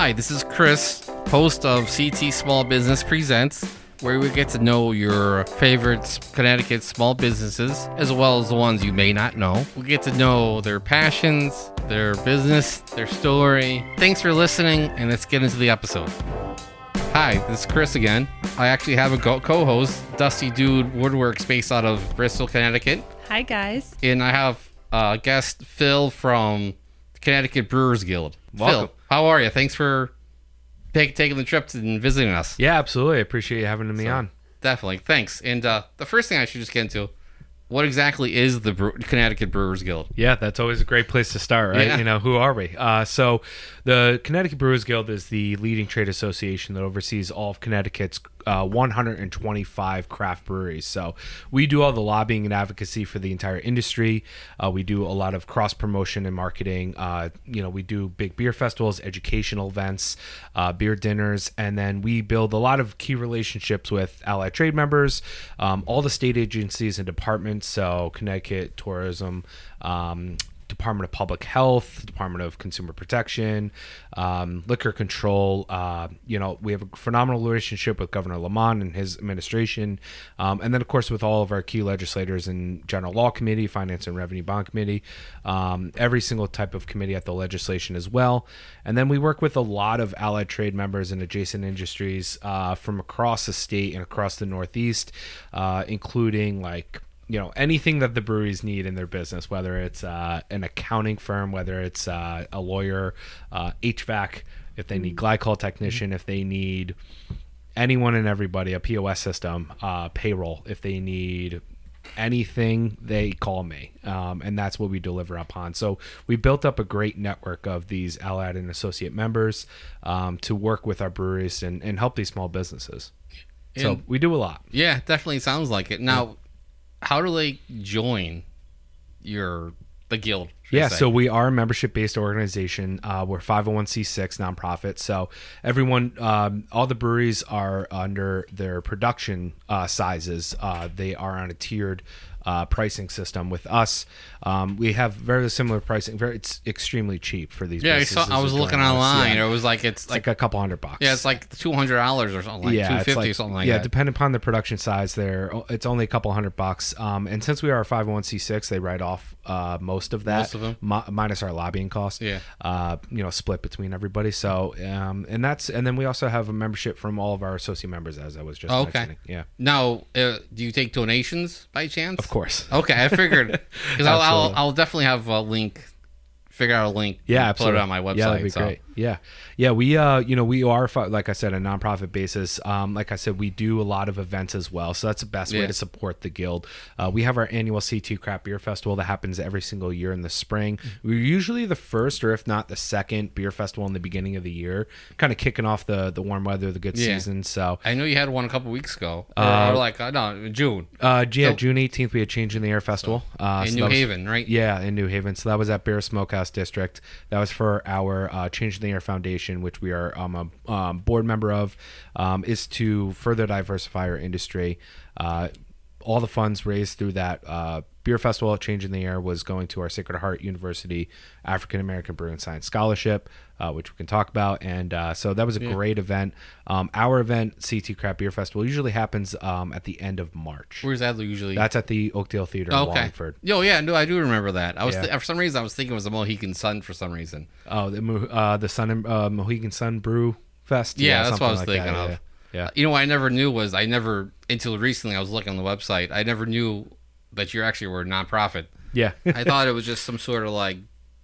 Hi, this is Chris, host of CT Small Business Presents, where we get to know your favorite Connecticut small businesses, as well as the ones you may not know. We get to know their passions, their business, their story. Thanks for listening, and let's get into the episode. Hi, this is Chris again. I actually have a co host, Dusty Dude Woodworks, based out of Bristol, Connecticut. Hi, guys. And I have uh, guest Phil from Connecticut Brewers Guild. Welcome. Phil, how are you? Thanks for take, taking the trip and visiting us. Yeah, absolutely. I appreciate you having me on. Definitely. Thanks. And uh, the first thing I should just get into what exactly is the Bre- Connecticut Brewers Guild? Yeah, that's always a great place to start, right? Yeah. You know, who are we? Uh, so, the Connecticut Brewers Guild is the leading trade association that oversees all of Connecticut's uh, 125 craft breweries. So, we do all the lobbying and advocacy for the entire industry. Uh, we do a lot of cross promotion and marketing. Uh, you know, we do big beer festivals, educational events, uh, beer dinners, and then we build a lot of key relationships with allied trade members, um, all the state agencies and departments. So, Connecticut Tourism. Um, Department of Public Health, Department of Consumer Protection, um, Liquor Control. Uh, you know, we have a phenomenal relationship with Governor Lamont and his administration, um, and then of course with all of our key legislators in General Law Committee, Finance and Revenue Bond Committee, um, every single type of committee at the legislation as well. And then we work with a lot of allied trade members and adjacent industries uh, from across the state and across the Northeast, uh, including like you know anything that the breweries need in their business whether it's uh, an accounting firm whether it's uh, a lawyer uh, hvac if they need glycol technician if they need anyone and everybody a pos system uh, payroll if they need anything they call me. Um, and that's what we deliver upon. So we built up a great network of these allied and associate members um, to work with our breweries and, and help these small businesses. So we do a lot. Yeah, definitely sounds like it. Now, how do they join your the guild? Yeah, so we are a membership based organization. Uh, we're 501c6 nonprofit. So everyone, um, all the breweries are under their production uh, sizes. Uh, they are on a tiered uh, pricing system. With us, um, we have very similar pricing. Very, it's extremely cheap for these. yeah, I saw. I was looking online. Yeah. It was like it's It's like like a couple hundred bucks. yeah, it's like two hundred dollars or something, like two yeah, it's like- something like yeah, that. depending upon the production size, there it's only a couple hundred bucks. Um, and since we are a 501c6, they write off uh, most of that, Most of them? mi- minus our lobbying costs. Yeah. uh, you know, split between everybody. So, um, and that's and then we also have a membership from all of our associate members, as I was just Oh, okay. mentioning. Yeah, Now, uh, do you take donations by chance? of course. Okay, I figured because I'll, I'll I'll definitely have a link. Figure out a link. Yeah, absolutely. Put it on my website. Yeah, that'd be so. great. Yeah, yeah. We, uh, you know, we are like I said, a nonprofit basis. Um, like I said, we do a lot of events as well. So that's the best Yeah. way to support the guild. Uh, we have our annual CT Craft Beer Festival that happens every single year in the spring. We're usually the first, or if not the second, beer festival in the beginning of the year, kind of kicking off the the warm weather, the good Yeah. season. So. I know you had one a couple weeks ago. Or, Uh, or like uh, no June Uh, yeah, So- June 18th, we had Change in the Air Festival. uh, in so New was- Haven, right? Yeah, in New Haven. So that was at Beer Smokehouse District. That was for our uh, Change in the Foundation, which we are um, a um, board member of, um, is to further diversify our industry. Uh, all the funds raised through that uh, beer festival, Change in the Air, was going to our Sacred Heart University African American Brewing Science Scholarship, uh, which we can talk about. And uh, so that was a great event. Um, our event, CT Craft Beer Festival, usually happens um, at the end of March. Where's that usually? That's at the Oakdale Theater in okay. Wallingford. Yo, yeah, no, I do remember that. I was Yeah. th- for some reason I was thinking it was the Mohegan Sun for some reason. Oh, the uh, the Sun and uh, Mohegan Sun Brew Fest. Yeah, that's what I was like thinking that, of. Yeah. You know what I never knew was I never until recently I was looking on the website. I never knew that you actually were a nonprofit. yeah. I thought it was just some sort of like,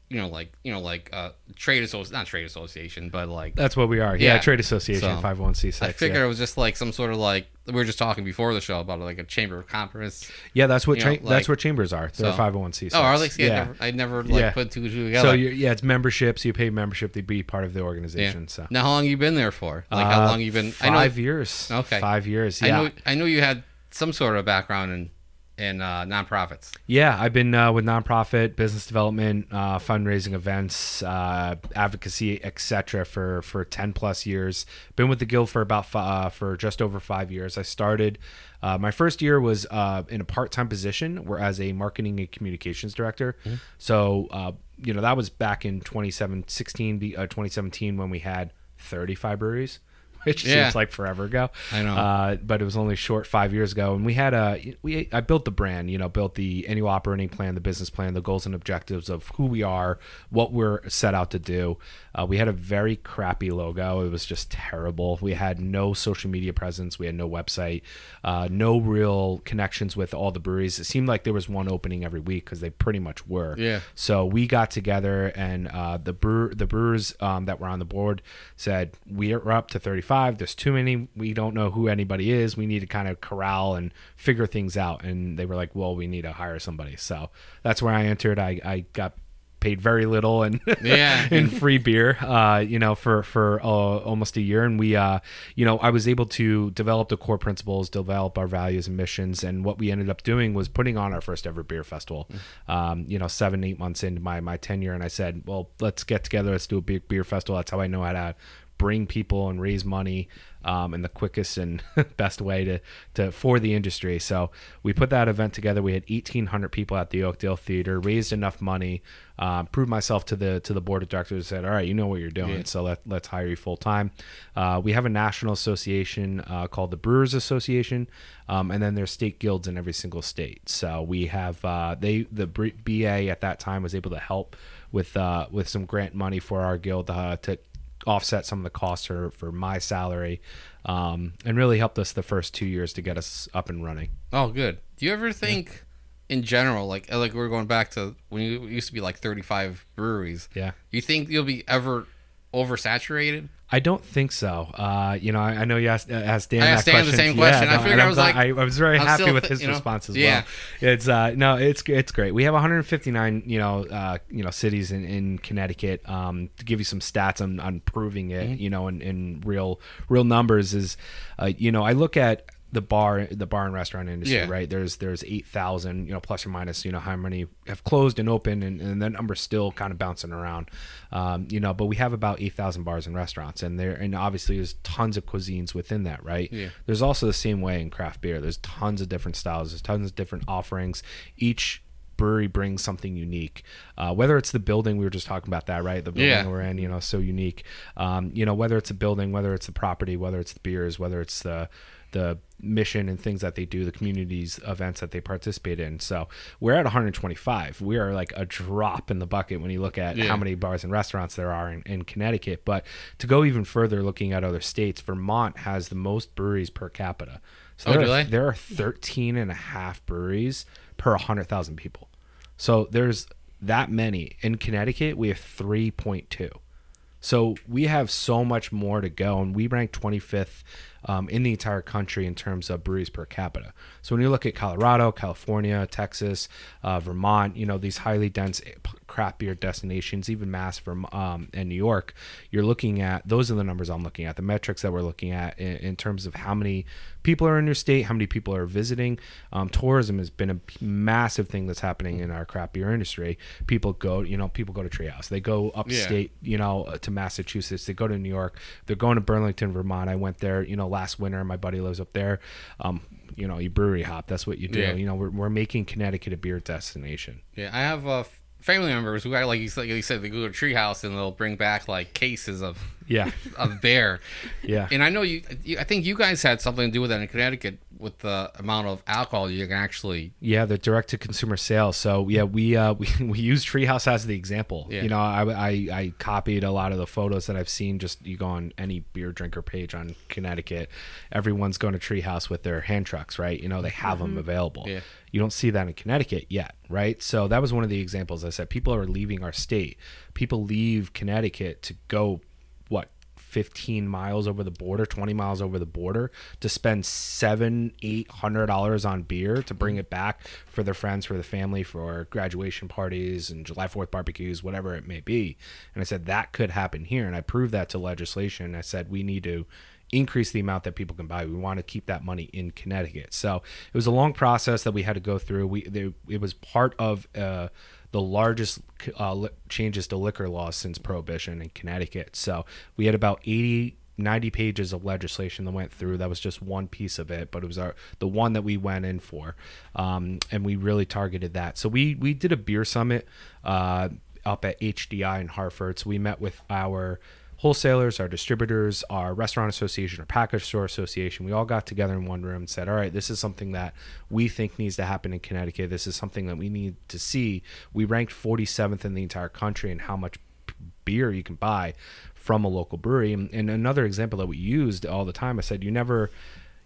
you know, like you know, like uh, trade association, not trade association, but like that's what we are. Yeah, Yeah. trade association, So, five one c six. I figured it was just like some sort of like we were just talking before the show about like a chamber of commerce. Yeah, that's what know, like- that's what chambers are. They're So- five hundred one c six. Oh, are they? Yeah, I Yeah. never, I never like Yeah. put two and two together. So you're, yeah, it's memberships. You pay membership to be part of the yeah. organization. So Now, how long you been there for? Like how Uh, long you been? I know. Five years. Okay. Five years. I Yeah. know. I know you had some sort of background in in uh, nonprofits. Yeah, I've been uh, with nonprofit, business development, uh, fundraising events, uh, advocacy, etc. for for ten plus years. Been with the guild for about fi- uh, for just over five years. I started. Uh, my first year was uh, in a part time position, where as a marketing and communications director. So uh, you know that was back in 2016, uh, 2017 when we had 35 breweries. Which Yeah. seems like forever ago. I know. Uh, but it was only short five years ago, and we had a we I built the brand, you know, built the annual operating plan, the business plan, the goals and objectives of who we are, what we're set out to do. Uh, we had a very crappy logo; it was just terrible. We had no social media presence, we had no website, uh, no real connections with all the breweries. It seemed like there was one opening every week because they pretty much were. Yeah. So we got together, and uh, the brewer, the brewers um, that were on the board said we are up to 35. There's too many. We don't know who anybody is. We need to kind of corral and figure things out. And they were like, well, we need to hire somebody. So that's where I entered. I, I got paid very little and Yeah. in free beer uh you know for for uh, almost a year. And we uh you know i was able to develop the core principles develop our values and missions. And what we ended up doing was putting on our first ever beer festival um you know seven eight months into my my tenure. And i said well let's get together. Let's do a big beer festival. That's how i know how to bring people and raise money um, in the quickest and best way to, to for the industry. So we put that event together. We had 1,800 people at the Oakdale Theater, raised enough money, uh, proved myself to the to the board of directors. And said, all right, you know what you're doing, Yeah. so let, let's hire you full time. Uh, we have a national association uh, called the Brewers Association, um, and then there's state guilds in every single state. So we have uh, they the BA at that time was able to help with uh, with some grant money for our guild uh, to offset some of the costs for, for my salary um, and really helped us the first two years to get us up and running Oh, good. Do you ever think, in general, like like we're going back to when you used to be like 35 breweries? yeah You think you'll be ever oversaturated? I don't think so. Uh, you know, I, I know you asked, uh, asked Dan. I that asked Dan the question. same question. I no, figured I was like- I, I was very I'm happy still with his you know, response as yeah. well. It's uh, no, it's it's great. We have 159, you know, uh, you know, cities in, in Connecticut. Um, to give you some stats on, on proving it, Mm-hmm. you know, in, in real real numbers is, uh, you know, I look at the bar the bar and restaurant industry Yeah. right? There's there's 8000 you know plus or minus you know how many have closed and open and, and that number's still kind of bouncing around. Um, you know but we have about 8000 bars and restaurants and there and obviously there's tons of cuisines within that right? Yeah. there's also the same way in craft beer. There's tons of different styles. There's tons of different offerings. Each brewery brings something unique. Uh, whether it's the building we were just talking about that right? The building Yeah. we're in you know so unique. Um, you know whether it's a building whether it's the property whether it's the beers whether it's the the mission and things that they do the communities events that they participate in. So we're at 125 we are like a drop in the bucket when you look at Yeah. how many bars and restaurants there are in, in connecticut. But to go even further looking at other states vermont has the most breweries per capita. So Oh, there, are, there are 13 and a half breweries per 100000 people. So there's that many. In connecticut we have 3.2 so we have so much more to go, and we rank 25th um, in the entire country in terms of breweries per capita. So when you look at Colorado, California, Texas, uh, Vermont, you know these highly dense craft beer destinations, even Mass, from um, and New York, you're looking at those are the numbers I'm looking at, the metrics that we're looking at in, in terms of how many people are in your state, how many people are visiting. Um, tourism has been a massive thing that's happening in our craft beer industry. People go, you know, people go to Treehouse, they go upstate, you know, to Massachusetts, they go to New York, they're going to Burlington, Vermont. I went there, you know, last winter. My buddy lives up there. Um, you know, you brewery hop. That's what you do. Yeah. You know, we're, we're making Connecticut a beer destination. Yeah, I have uh, family members who, like you said, like you said, they go to Treehouse and they'll bring back like cases of Yeah, of bear. yeah. And I know you, you. I think you guys had something to do with that in Connecticut with the amount of alcohol you can actually. Yeah, the direct to consumer sales. So yeah, we uh, we we use Treehouse as the example. Yeah. You know, I, I I copied a lot of the photos that I've seen. Just you go on any beer drinker page on Connecticut, everyone's going to Treehouse with their hand trucks, right? You know, they have them available. Yeah. You don't see that in Connecticut yet, right? So that was one of the examples I said. People are leaving our state. People leave Connecticut to go what 15 miles over the border 20 miles over the border to spend seven eight hundred dollars on beer to bring it back for their friends for the family for graduation parties and july 4th barbecues whatever it may be and i said that could happen here and i proved that to legislation i said we need to increase the amount that people can buy. We want to keep that money in Connecticut. So it was a long process that we had to go through. We they, it was part of uh, the largest uh, changes to liquor laws since prohibition in Connecticut. So we had about 80 90 pages of legislation that went through that was just one piece of it but it was our the one that we went in for um, and we really targeted that so we we did a beer summit uh, up at HDI in Hartford so we met with our wholesalers, our distributors, our restaurant association, our package store association, we all got together in one room and said, all right, this is something that we think needs to happen in Connecticut. This is something that we need to see. We ranked 47th in the entire country in how much beer you can buy from a local brewery. And, another example that we used all the time, I said, you never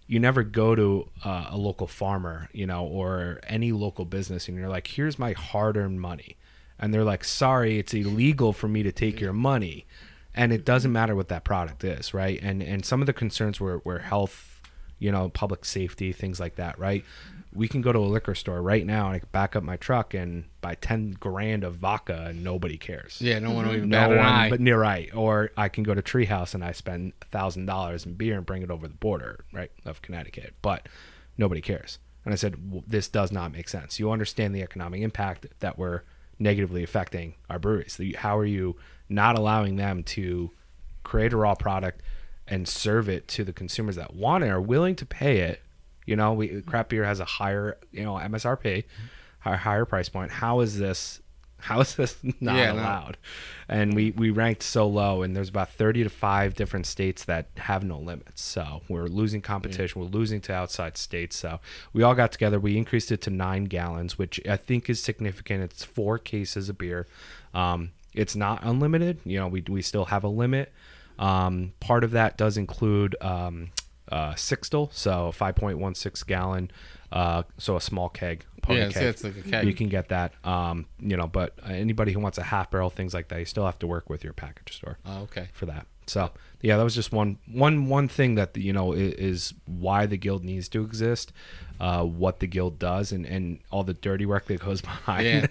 you never go to uh, a local farmer, you know, or any local business, and you're like, "Here's my hard-earned money," and they're like, "Sorry, it's illegal for me to take your money," and it doesn't matter what that product is, right? And and some of the concerns were were health, you know, public safety, things like that, right? we can go to a liquor store right now and I can back up my truck and buy ten grand of vodka and nobody cares. Yeah, no one will even No bat an eye. one, but near right. Or I can go to Treehouse and I spend thousand dollars in beer and bring it over the border, right, of Connecticut. But nobody cares. And I said, "W- this does not make sense. You understand the economic impact that we're negatively affecting our breweries. How are you not allowing them to create a raw product and serve it to the consumers that want it, are willing to pay it? You know, we craft beer has a higher, you know, MSRP, higher, higher price point. How is this? How is this not Yeah, no. allowed? And we we ranked so low, and there's about thirty to five different states that have no limits. So we're losing competition. We're losing to outside states. So we all got together. We increased it to nine gallons, which I think is significant. It's four cases of beer. Um, it's not unlimited. You know, we we still have a limit. Um, part of that does include um, uh, sixtel, so 5.16 gallon, uh, so a small keg. pony Yeah, it's- keg. it's like a keg. You can get that. Um, you know, but anybody who wants a half barrel, things like that, you still have to work with your package store Oh, okay. for that. So yeah, that was just one one one thing that you know is, why the guild needs to exist, uh, what the guild does, and and all the dirty work that goes behind Yeah.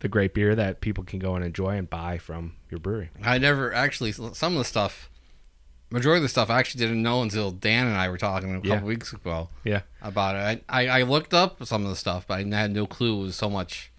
the great beer that people can go and enjoy and buy from your brewery. I never actually some of the stuff, majority of the stuff I actually didn't know until Dan and I were talking a couple Yeah. weeks ago Yeah. about it. I, I I looked up some of the stuff, but I had no clue it was so much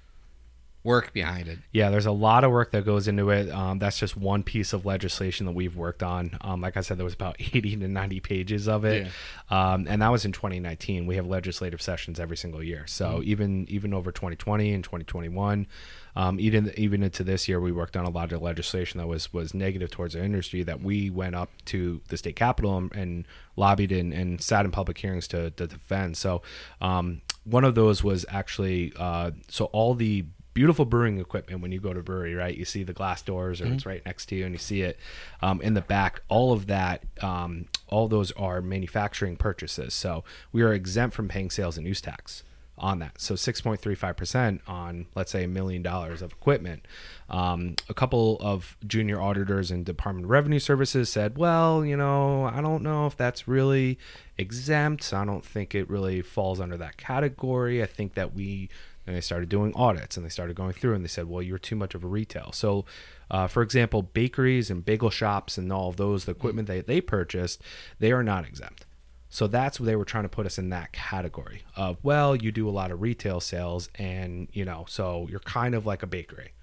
work behind it. Yeah, there's a lot of work that goes into it. Um, that's just one piece of legislation that we've worked on. Um, like I said, there was about 80 to 90 pages of it, um, and that was in 2019. We have legislative sessions every single year, so even even over 2020 and 2021, um, even even into this year, we worked on a lot of legislation that was was negative towards our industry. That we went up to the state capitol and, and lobbied and, and sat in public hearings to, to defend. So um, one of those was actually uh, so all the beautiful brewing equipment when you go to brewery, right? You see the glass doors, or it's right next to you, and you see it um, in the back. All of that, um, all those are manufacturing purchases. So we are exempt from paying sales and use tax on that. So 6.35% on, let's say, a million dollars of equipment. Um, a couple of junior auditors in Department of Revenue Services said, well, you know, I don't know if that's really exempt. I don't think it really falls under that category. I think that we and they started doing audits and they started going through and they said well you're too much of a retail. So uh, for example bakeries and bagel shops and all of those the equipment that they purchased they are not exempt. So that's what they were trying to put us in that category of well you do a lot of retail sales and you know so you're kind of like a bakery.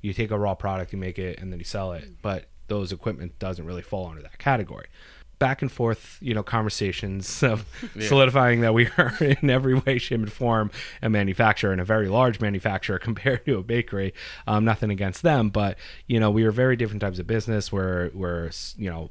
You take a raw product you make it and then you sell it. But those equipment doesn't really fall under that category back and forth you know conversations of solidifying that we are in every way shape and form a manufacturer and a very large manufacturer compared to a bakery. Um, nothing against them but you know we are very different types of business. We're we're you know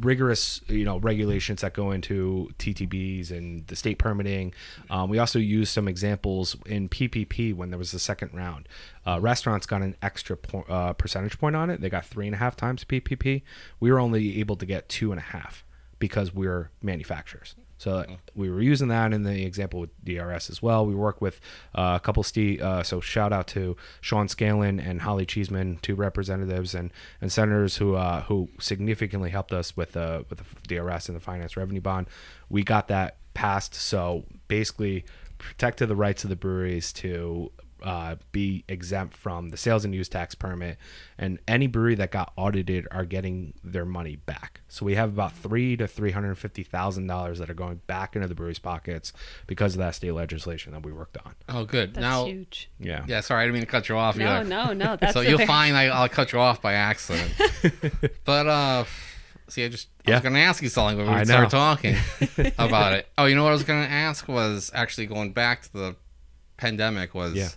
rigorous you know regulations that go into TTBs and the state permitting. Um, we also used some examples in PPP when there was the second round. Uh, restaurants got an extra po- uh, percentage point on it. They got three and a half times PPP. We were only able to get two and a half because we're manufacturers. So we were using that in the example with DRS as well. We work with uh, a couple Steve. Uh, so shout out to Sean Scanlon and Holly Cheeseman, two representatives and, and senators who uh, who significantly helped us with the with the DRS and the finance revenue bond. We got that passed. So basically, protected the rights of the breweries to uh, be exempt from the sales and use tax permit, and any brewery that got audited are getting their money back. So we have about three to three hundred fifty thousand dollars that are going back into the breweries' pockets because of that state legislation that we worked on. Oh, good. That's now, huge. Yeah, yeah, sorry, I didn't mean to cut you off. No, either. no, no. That's so you'll very- find I, I'll cut you off by accident. but uh, see, I just I Yeah. was going to ask you something when we I start know. talking about it. Oh, you know what I was going to ask was actually going back to the pandemic was Yeah.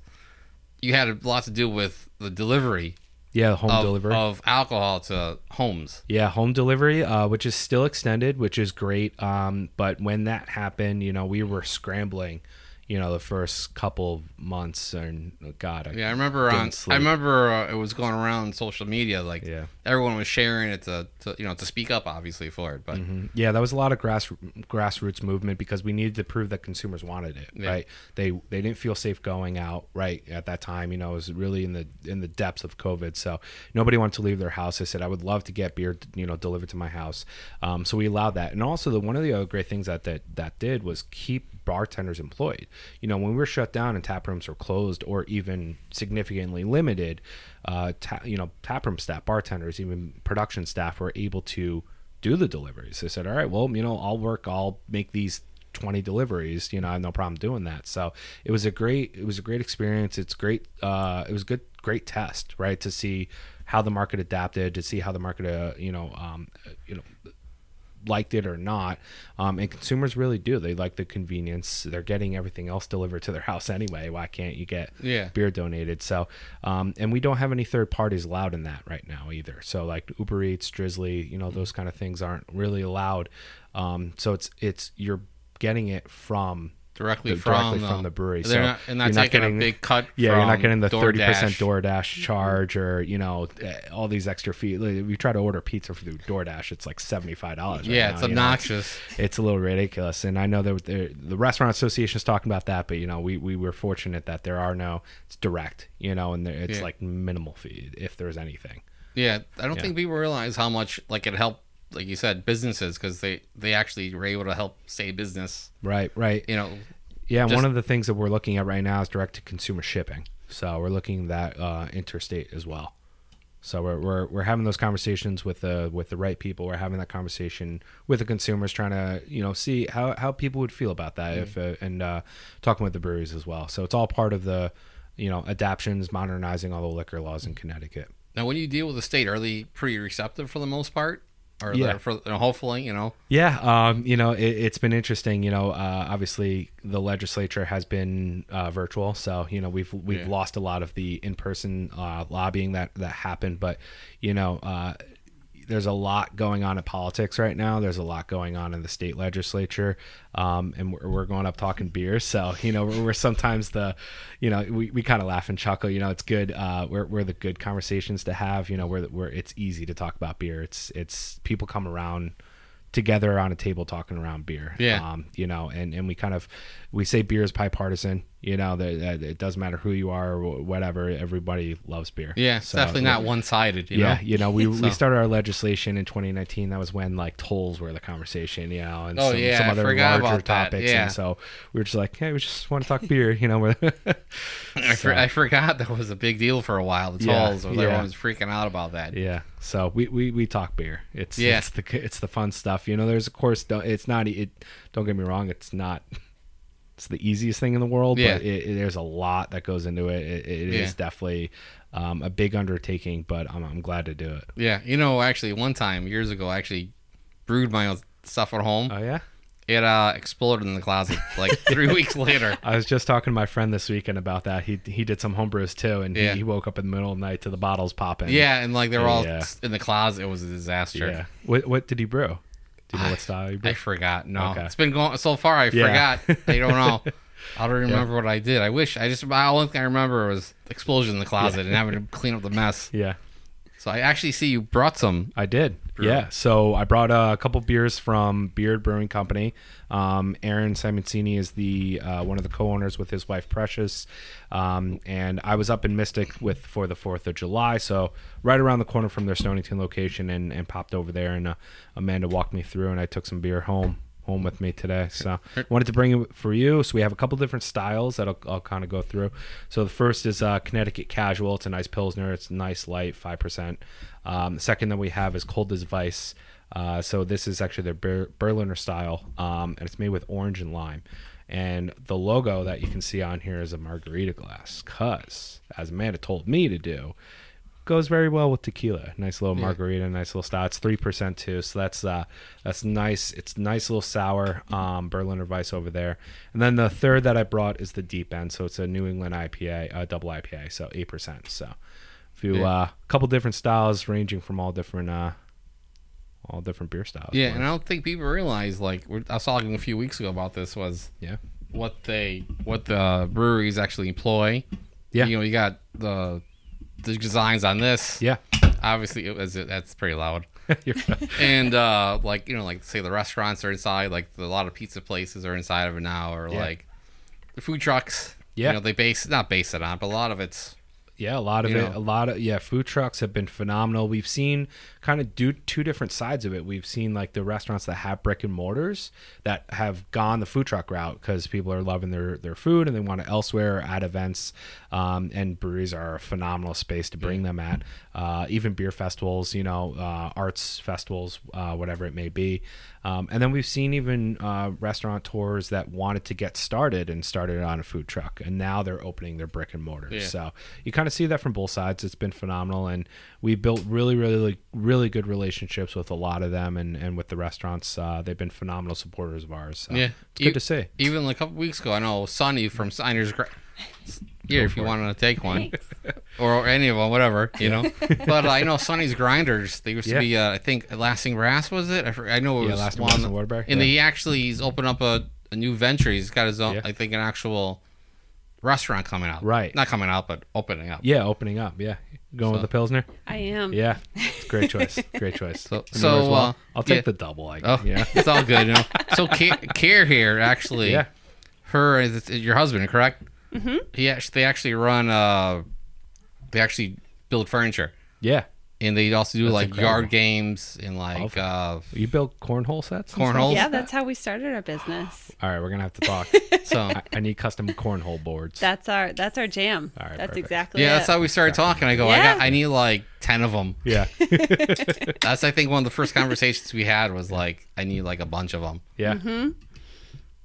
you had a lot to do with the delivery Yeah, home of, delivery. of alcohol to homes. Yeah, home delivery, uh, which is still extended, which is great. Um, but when that happened, you know, we were scrambling, you know, the first couple of months, and oh, God, I, Yeah, I remember on. sleep. I remember uh, it was going around social media. Like Yeah. Everyone was sharing it to, to you know to speak up, obviously for it. But Mhm. Yeah, that was a lot of grass grassroots movement because we needed to prove that consumers wanted it, Yeah. right? They they didn't feel safe going out, right? At that time, you know, it was really in the in the depths of COVID, so nobody wanted to leave their house. I said I would love to get beer, you know, delivered to my house. Um, so we allowed that, and also the one of the other great things that that that did was keep bartenders employed. You know, when we were shut down and tap rooms were closed or even significantly limited, uh, ta- you know, taproom staff, bartenders, even production staff were able to do the deliveries. They said, all right, well, you know, I'll work, I'll make these 20 deliveries, you know, I have no problem doing that. So it was a great, it was a great experience. It's great. Uh, it was good, great test, right. To see how the market adapted, to see how the market, uh, you know, um, you know, liked it or not. Um, and consumers really do. They like the convenience. They're getting everything else delivered to their house anyway. Why can't you get Yeah. beer donated? So, um, and we don't have any third parties allowed in that right now either. So like Uber Eats, Drizly, you know, those kind of things aren't really allowed. Um, so it's it's you're getting it from directly, from, directly from the brewery. They're So not, and you're not getting- a big cut. yeah, you're not getting the thirty percent DoorDash. DoorDash charge or you know eh, all these extra fees. Like, if you try to order pizza through DoorDash, it's like seventy five dollars. Yeah, it's obnoxious. it's a little ridiculous. And I know that the, the restaurant association is talking about that, but you know, we, we were fortunate that there are no, it's direct, you know, and there, it's Yeah. like minimal fee if there's anything. Yeah, I don't Yeah. think people realize how much like it helped, like you said, businesses because they they actually were able to help stay business. Right, right. You know, Yeah, just- one of the things that we're looking at right now is direct to consumer shipping. So we're looking at that uh, interstate as well. So we're, we're, we're having those conversations with the with the right people. We're having that conversation with the consumers, trying to you know see how, how people would feel about that if uh, and uh, talking with the breweries as well. So it's all part of the you know adaptions, modernizing all the liquor laws in Connecticut. now when you deal with the state, are they pretty receptive for the most part? Or Yeah. for hopefully, you know, Yeah, um, you know, it, it's been interesting. You know, uh, obviously the legislature has been uh, virtual, so you know we've we've Yeah. lost a lot of the in person uh, lobbying that that happened. But you know, uh, there's a lot going on in politics right now. There's a lot going on in the state legislature, um, and we're, we're going up talking beer. So you know, we're, we're sometimes the, you know, we, we kind of laugh and chuckle. You know, it's good. Uh, we're, we're the good conversations to have. You know, where where it's easy to talk about beer. It's it's people come around together on a table talking around beer. Yeah. Um, you know, and, and we kind of we say beer is bipartisan. You know that, it doesn't matter who you are or whatever. Everybody loves beer. yeah, it's So, definitely not one sided. Yeah, know? you know, we, we started our legislation in 2019. That was when like tolls were the conversation, you know, and Oh, some, yeah, some other larger topics. yeah. And so we were just like, hey, we just want to talk beer, you know. we're- I, for, I forgot that was a big deal for a while. The tolls, yeah. everyone was freaking out about that. yeah, so we, we, we talk beer. It's Yeah. it's the it's the fun stuff. You know, there's of course it's not it. Don't get me wrong, it's not. It's the easiest thing in the world, Yeah. but it, it- there's a lot that goes into it. It, it is Yeah. definitely um, a big undertaking, but I'm, I'm glad to do it. Yeah, you know, actually, one time years ago, I actually brewed my own stuff at home. Oh yeah. It uh, exploded in the closet like three weeks later. I was just talking to my friend this weekend about that. He he did some homebrews too, and Yeah. he, he woke up in the middle of the night to the bottles popping. Yeah, and like they were all in the closet. It was a disaster. yeah. What what did he brew? Do you know I- what style he brewed? I forgot. No, Okay. it's been going so far. I Yeah. forgot. I don't know. I don't remember what I did. I wish I just. The only thing I remember was explosion in the closet and having to clean up the mess. yeah, So I actually see you brought some. I did. Brew. Yeah. So I brought uh, a couple beers from Beer'd Brewing Company. Um, Aaron Simoncini is the uh, one of the co-owners with his wife Precious, um, and I was up in Mystic with for the Fourth of July, so right around the corner from their Stonington location, and, and popped over there, and uh, Amanda walked me through, and I took some beer home home with me today. So I wanted to bring it for you. So we have a couple different styles that I'll, I'll kind of go through. So the first is uh, Connecticut Casual. It's a nice pilsner. It's nice light, five percent. Um, the second that we have is Cold as Vice. Uh, so this is actually their Ber- Berliner style, um, and it's made with orange and lime. And the logo that you can see on here is a margarita glass, cause as Amanda told me to do, goes very well with tequila. Nice little Yeah. margarita, nice little style. It's three percent too, so that's uh that's nice. It's nice little sour um, Berliner Weisse over there. And then the third that I brought is the deep end, so it's a New England IPA, a double IPA, so eight percent. So few Yeah. uh couple different styles ranging from all different uh all different beer styles. Yeah, and I don't think people realize like we're, I was talking a few weeks ago about this was yeah. what they what the breweries actually employ. Yeah. you know, you got the the designs on this. Yeah. obviously it was that's pretty loud. And uh like you know like say the restaurants are inside like the, a lot of pizza places are inside of it now or Yeah. like the food trucks Yeah. you know they base not base it on but a lot of it's Yeah, a lot of You it. know. A lot of yeah, food trucks have been phenomenal. We've seen kind of do two different sides of it. We've seen like the restaurants that have brick and mortars that have gone the food truck route because people are loving their their food and they want it elsewhere at events. Um, and breweries are a phenomenal space to bring them at. Uh, even beer festivals, you know, uh, arts festivals, uh, whatever it may be. Um, and then we've seen even uh, restaurateurs that wanted to get started and started on a food truck, and now they're opening their brick and mortars. Yeah. So you kind of see that from both sides. It's been phenomenal, and we built really, really, really good relationships with a lot of them, and, and with the restaurants. Uh, they've been phenomenal supporters of ours. So Yeah. it's good You- to see. even like a couple weeks ago I know Sonny from Signers Gra- yeah if you wanted to take one Thanks. or any of them whatever you know but I know Sonny's Grinders they used Yeah. to be uh, I think Lasting Grass was it I, for- I know it Yeah, was Lasting one Grass in Waterbury, and yeah. he actually he's opened up a, a new venture he's got his own Yeah. I think an actual restaurant coming out Right. not coming out but opening up Yeah, opening up. Yeah, going with the pilsner. I am. Yeah, it's great choice. Great choice. So- so, yours, well? uh, I'll take yeah. the double. I oh yeah. it's all good you know so care, care here actually Yeah. her is is your husband correct mm-hmm. he actually they actually run uh they actually build furniture Yeah. And they also do That's like incredible. yard games and like uh You build cornhole sets. Cornhole? Yeah, that's how we started our business. All right, we're gonna have to talk. so I, I need custom cornhole boards. That's our that's our jam. All right, that's perfect. exactly yeah it. that's how we started talking i go i got i need like 10 of them yeah. that's i think one of the first conversations we had was like i need like a bunch of them Yeah. Mm-hmm.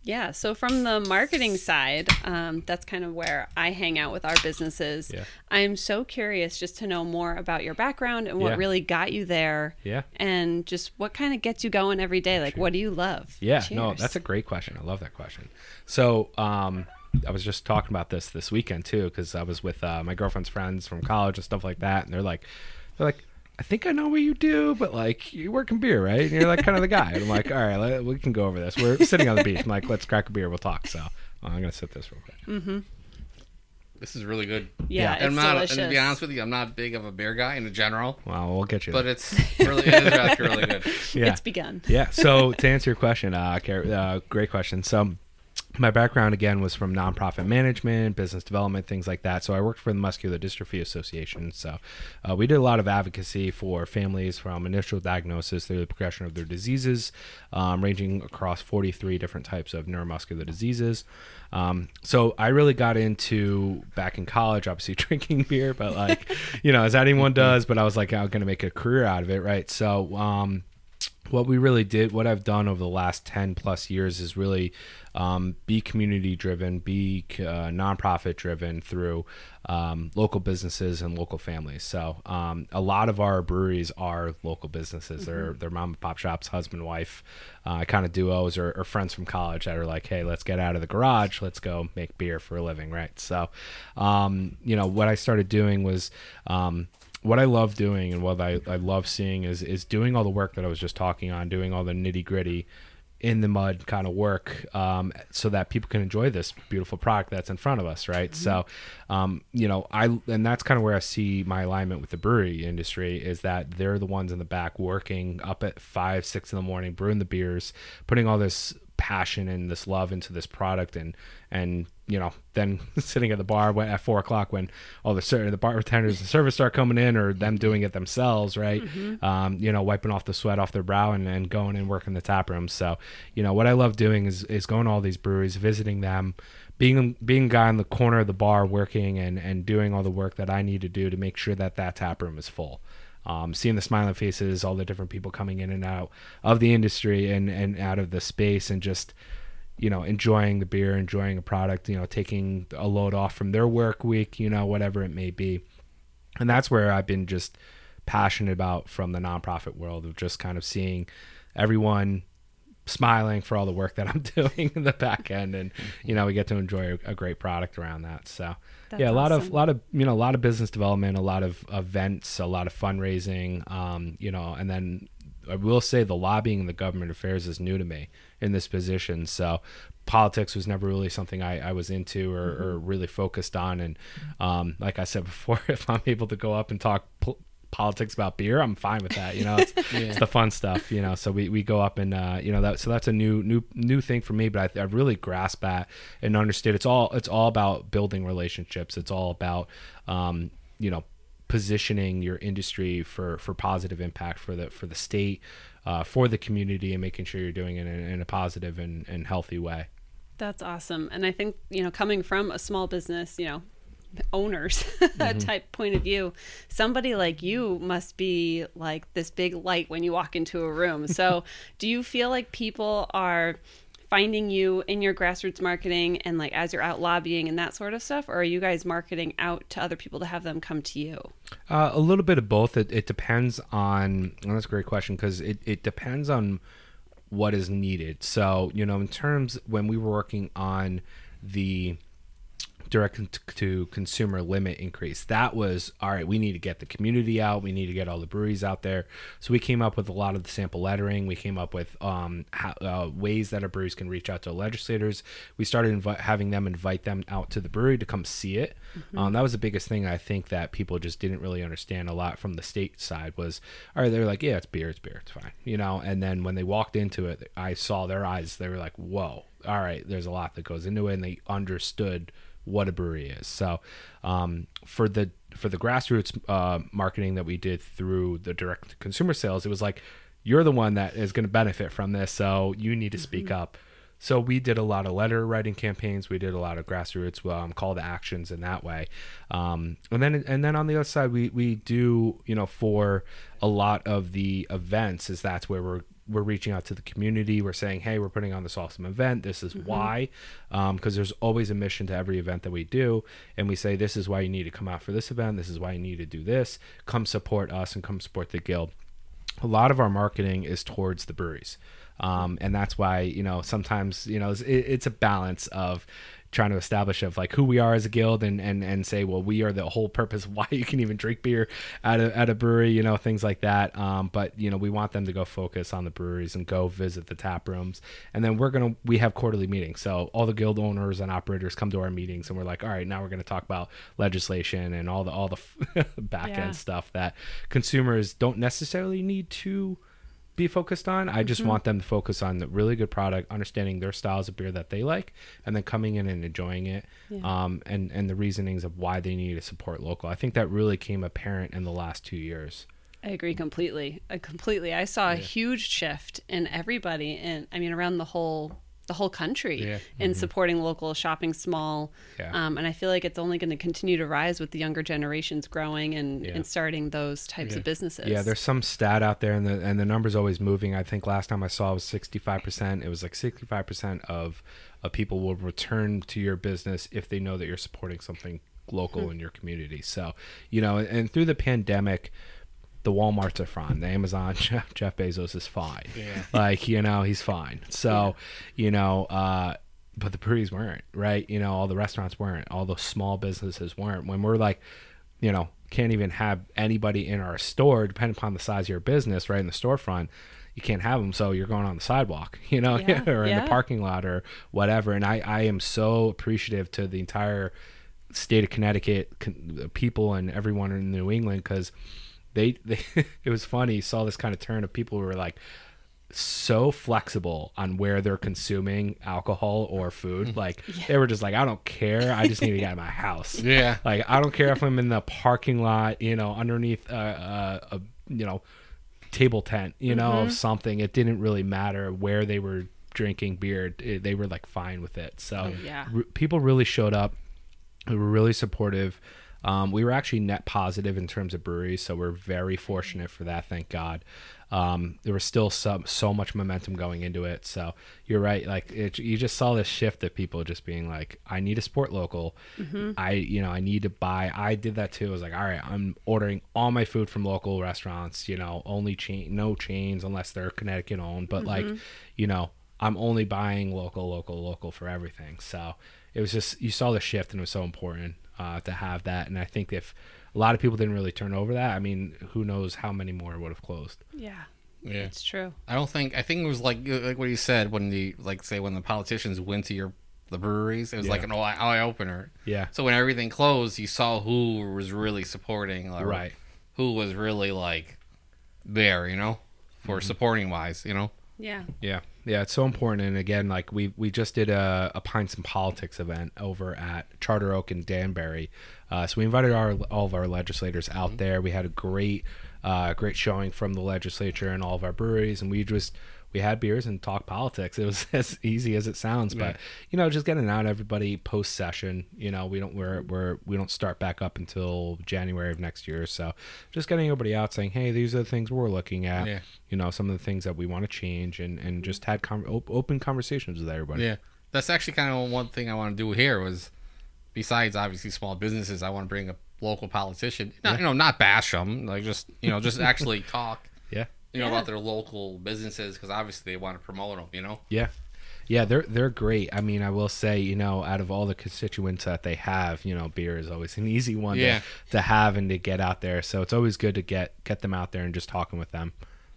Yeah, so from the marketing side, um, that's kind of where I hang out with our businesses. Yeah. I'm so curious just to know more about your background and what Yeah. really got you there. Yeah. And just what kind of gets you going every day. Like, what do you love? Yeah, no, that's a great question. I love that question. So, um, I was just talking about this this weekend too, because I was with uh, my girlfriend's friends from college and stuff like that, and they're like, they're like, I think I know what you do, but like you work in beer, right? And you're like kind of the guy. And I'm like, all right, let, we can go over this. We're sitting on the beach. I'm like, let's crack a beer. We'll talk. So I'm gonna sip this real quick. Mm-hmm. this is really good Yeah, Yeah. it's and I'm not, delicious. and to be honest with you, I'm not big of a beer guy in general, Well, we'll get you. but there. it's really, it is actually really good. yeah. It's begun. yeah. So to answer your question, uh, uh, great question. So my background again was from nonprofit management, business development, things like that. So I worked for the Muscular Dystrophy Association. So uh, we did a lot of advocacy for families from initial diagnosis through the progression of their diseases, um, ranging across 43 different types of neuromuscular diseases. Um, so I really got into back in college, obviously drinking beer, but like, you know, as anyone does. But I was like, I'm going to make a career out of it, right? So, um, what we really did, what I've done over the last 10 plus years is really um, be community driven, be uh, nonprofit driven through um, local businesses and local families. So um, a lot of our breweries are local businesses. They're, they're mom and pop shops, husband, wife, uh, kind of duos or, or friends from college that are like, hey, let's get out of the garage. Let's go make beer for a living, right? So, um, you know, what I started doing was um, what I love doing and what I, I love seeing is is doing all the work that I was just talking on, doing all the nitty gritty in the mud kind of work um, so that people can enjoy this beautiful product that's in front of us right? So um, you know i and that's kind of where i see my alignment with the brewery industry is that they're the ones in the back working up at five six in the morning brewing the beers putting all this passion and this love into this product and and you know then sitting at the bar at four o'clock when all the ser- the bartenders and service start coming in or them doing it themselves right? Um, you know wiping off the sweat off their brow and, and going and working the tap room. So you know what i love doing is is going to all these breweries visiting them being being a guy in the corner of the bar working and and doing all the work that i need to do to make sure that that tap room is full. Um, seeing the smiling faces, all the different people coming in and out of the industry and, and out of the space, and just you know enjoying the beer, enjoying a product, you know, taking a load off from their work week, you know, whatever it may be, and that's where I've been just passionate about from the nonprofit world of just kind of seeing everyone smiling for all the work that I'm doing in the back end, and you know we get to enjoy a, great product around that. So That's yeah, a lot of a lot of you know a lot of business development, a lot of events, a lot of fundraising, um, you know, and then I will say the lobbying and the government affairs is new to me in this position. So politics was never really something I, I was into or, or really focused on. And um, like I said before, if I'm able to go up and talk pol- politics about beer, I'm fine with that. You know, it's, it's the fun stuff. You know, so we, we go up and uh, you know that so that's a new new new thing for me. But I, I really grasp that and understood it's all it's all about building relationships. It's all about um, you know positioning your industry for for positive impact for the for the state uh, for the community and making sure you're doing it in, in a positive and, and healthy way That's awesome. And I think, you know, coming from a small business, you know, owners Mm-hmm. type point of view, somebody like you must be like this big light when you walk into a room. So, do you feel like people are finding you in your grassroots marketing and like as you're out lobbying and that sort of stuff or are you guys marketing out to other people to have them come to you? Uh, a little bit of both. It, it depends on. And that's a great question because it, it depends on what is needed. So you know, in terms when we were working on the direct to consumer limit increase, that was all right. We need to get the community out. We need to get all the breweries out there. So we came up with a lot of the sample lettering. We came up with um, how, uh, ways that our breweries can reach out to legislators. We started invi- having them invite them out to the brewery to come see it. Um, that was the biggest thing I think that people just didn't really understand a lot from the state side was, all right, they're like, yeah, it's beer, it's beer, it's fine, you know. And then when they walked into it, I saw their eyes. They were like, whoa, all right, there's a lot that goes into it, and they understood what a brewery is. So, um, for the for the grassroots uh, marketing that we did through the direct consumer sales, it was like you're the one that is going to benefit from this, so you need to speak up. So we did a lot of letter writing campaigns. We did a lot of grassroots um, call to actions in that way, um, and then and then on the other side, we we do you know for a lot of the events is that's where we're we're reaching out to the community. We're saying, hey, we're putting on this awesome event. This is why, because there's always a mission to every event that we do, and we say this is why you need to come out for this event. This is why you need to do this. Come support us and come support the guild a lot of our marketing is towards the breweries um, and that's why you know sometimes you know it's, it's a balance of trying to establish of like who we are as a guild and and and say well we are the whole purpose why you can even drink beer at a, at a brewery you know things like that. Um, but you know we want them to go focus on the breweries and go visit the tap rooms. And then we're gonna we have quarterly meetings. So all the guild owners and operators come to our meetings and we're like all right now we're gonna talk about legislation and all the all the back end Yeah. stuff that consumers don't necessarily need to be focused on. I just want them to focus on the really good product, understanding their styles of beer that they like, and then coming in and enjoying it. Um, and and the reasonings of why they need to support local. I think that really came apparent in the last two years. I agree completely. I completely. I saw a huge shift in everybody and I mean around the whole the whole country Yeah. in supporting local shopping small. Yeah. Um, and I feel like it's only going to continue to rise with the younger generations growing and, Yeah. and starting those types of businesses. Yeah, there's some stat out there, and the and the number's always moving. I think last time I saw it was 65 percent. It was like 65 percent of of people will return to your business if they know that you're supporting something local in your community. So, you know, and through the pandemic. The WalMarts are fine. The Amazon Jeff, Jeff Bezos is fine. Yeah. Like you know he's fine. So you know, uh, but the breweries weren't right. You know all the restaurants weren't. All the small businesses weren't. When we're like, you know, can't even have anybody in our store, depending upon the size of your business, right in the storefront. You can't have them, so you're going on the sidewalk, you know, Yeah, or in yeah. the parking lot or whatever. And I, I am so appreciative to the entire state of Connecticut con- people and everyone in New England because they, they it was funny. Saw this kind of turn of people who were like so flexible on where they're consuming alcohol or food. Like they were just like, I don't care. I just need to get out of my house. Yeah. Like I don't care if I'm in the parking lot, you know, underneath uh, uh, a you know table tent, you know, of something. It didn't really matter where they were drinking beer. It- they were like fine with it. So yeah. r- people really showed up. They were really supportive. Um, we were actually net positive in terms of breweries, so we're very fortunate for that. Thank God. Um, there was still some so much momentum going into it. So you're right. Like it, you just saw this shift of people just being like, I need a sport local. I you know I need to buy. I did that too. I was like, all right, I'm ordering all my food from local restaurants. You know, only chain, no chains unless they're Connecticut owned. But like, you know, I'm only buying local, local, local for everything. So it was just you saw the shift, and it was so important uh, to have that. And I think if a lot of people didn't really turn over that, I mean, who knows how many more would have closed? Yeah, Yeah. it's true. I don't think I think it was like like what you said when the like say when the politicians went to your the breweries, it was like an eye, eye opener. Yeah, So when everything closed, you saw who was really supporting, like, right. Who was really like there, you know, for Mm-hmm. supporting wise, you know. Yeah, Yeah, yeah, it's so important. And again, like we we just did a, a pints and politics event over at Charter Oak in Danbury. Uh, so we invited our all of our legislators out there. We had a great uh, great showing from the legislature and all of our breweries, and we just we had beers and talked politics. It was as easy as it sounds, but you know, just getting out everybody post session. You know, we don't we're we're we don't start back up until January of next year. So just getting everybody out saying, hey, these are the things we're looking at Yeah. you know some of the things that we want to change and and just had com- op- open conversations with everybody Yeah, that's actually kind of one thing I want to do here was, besides obviously small businesses, I want to bring a local politician. Not, You know, not bash them, like just you know, just actually talk. You know Yeah. about their local businesses because obviously they want to promote them. You know. yeah yeah they're they're great i mean i will say you know out of all the constituents that they have you know beer is always an easy one Yeah. to, to have and to get out there so it's always good to get get them out there and just talking with them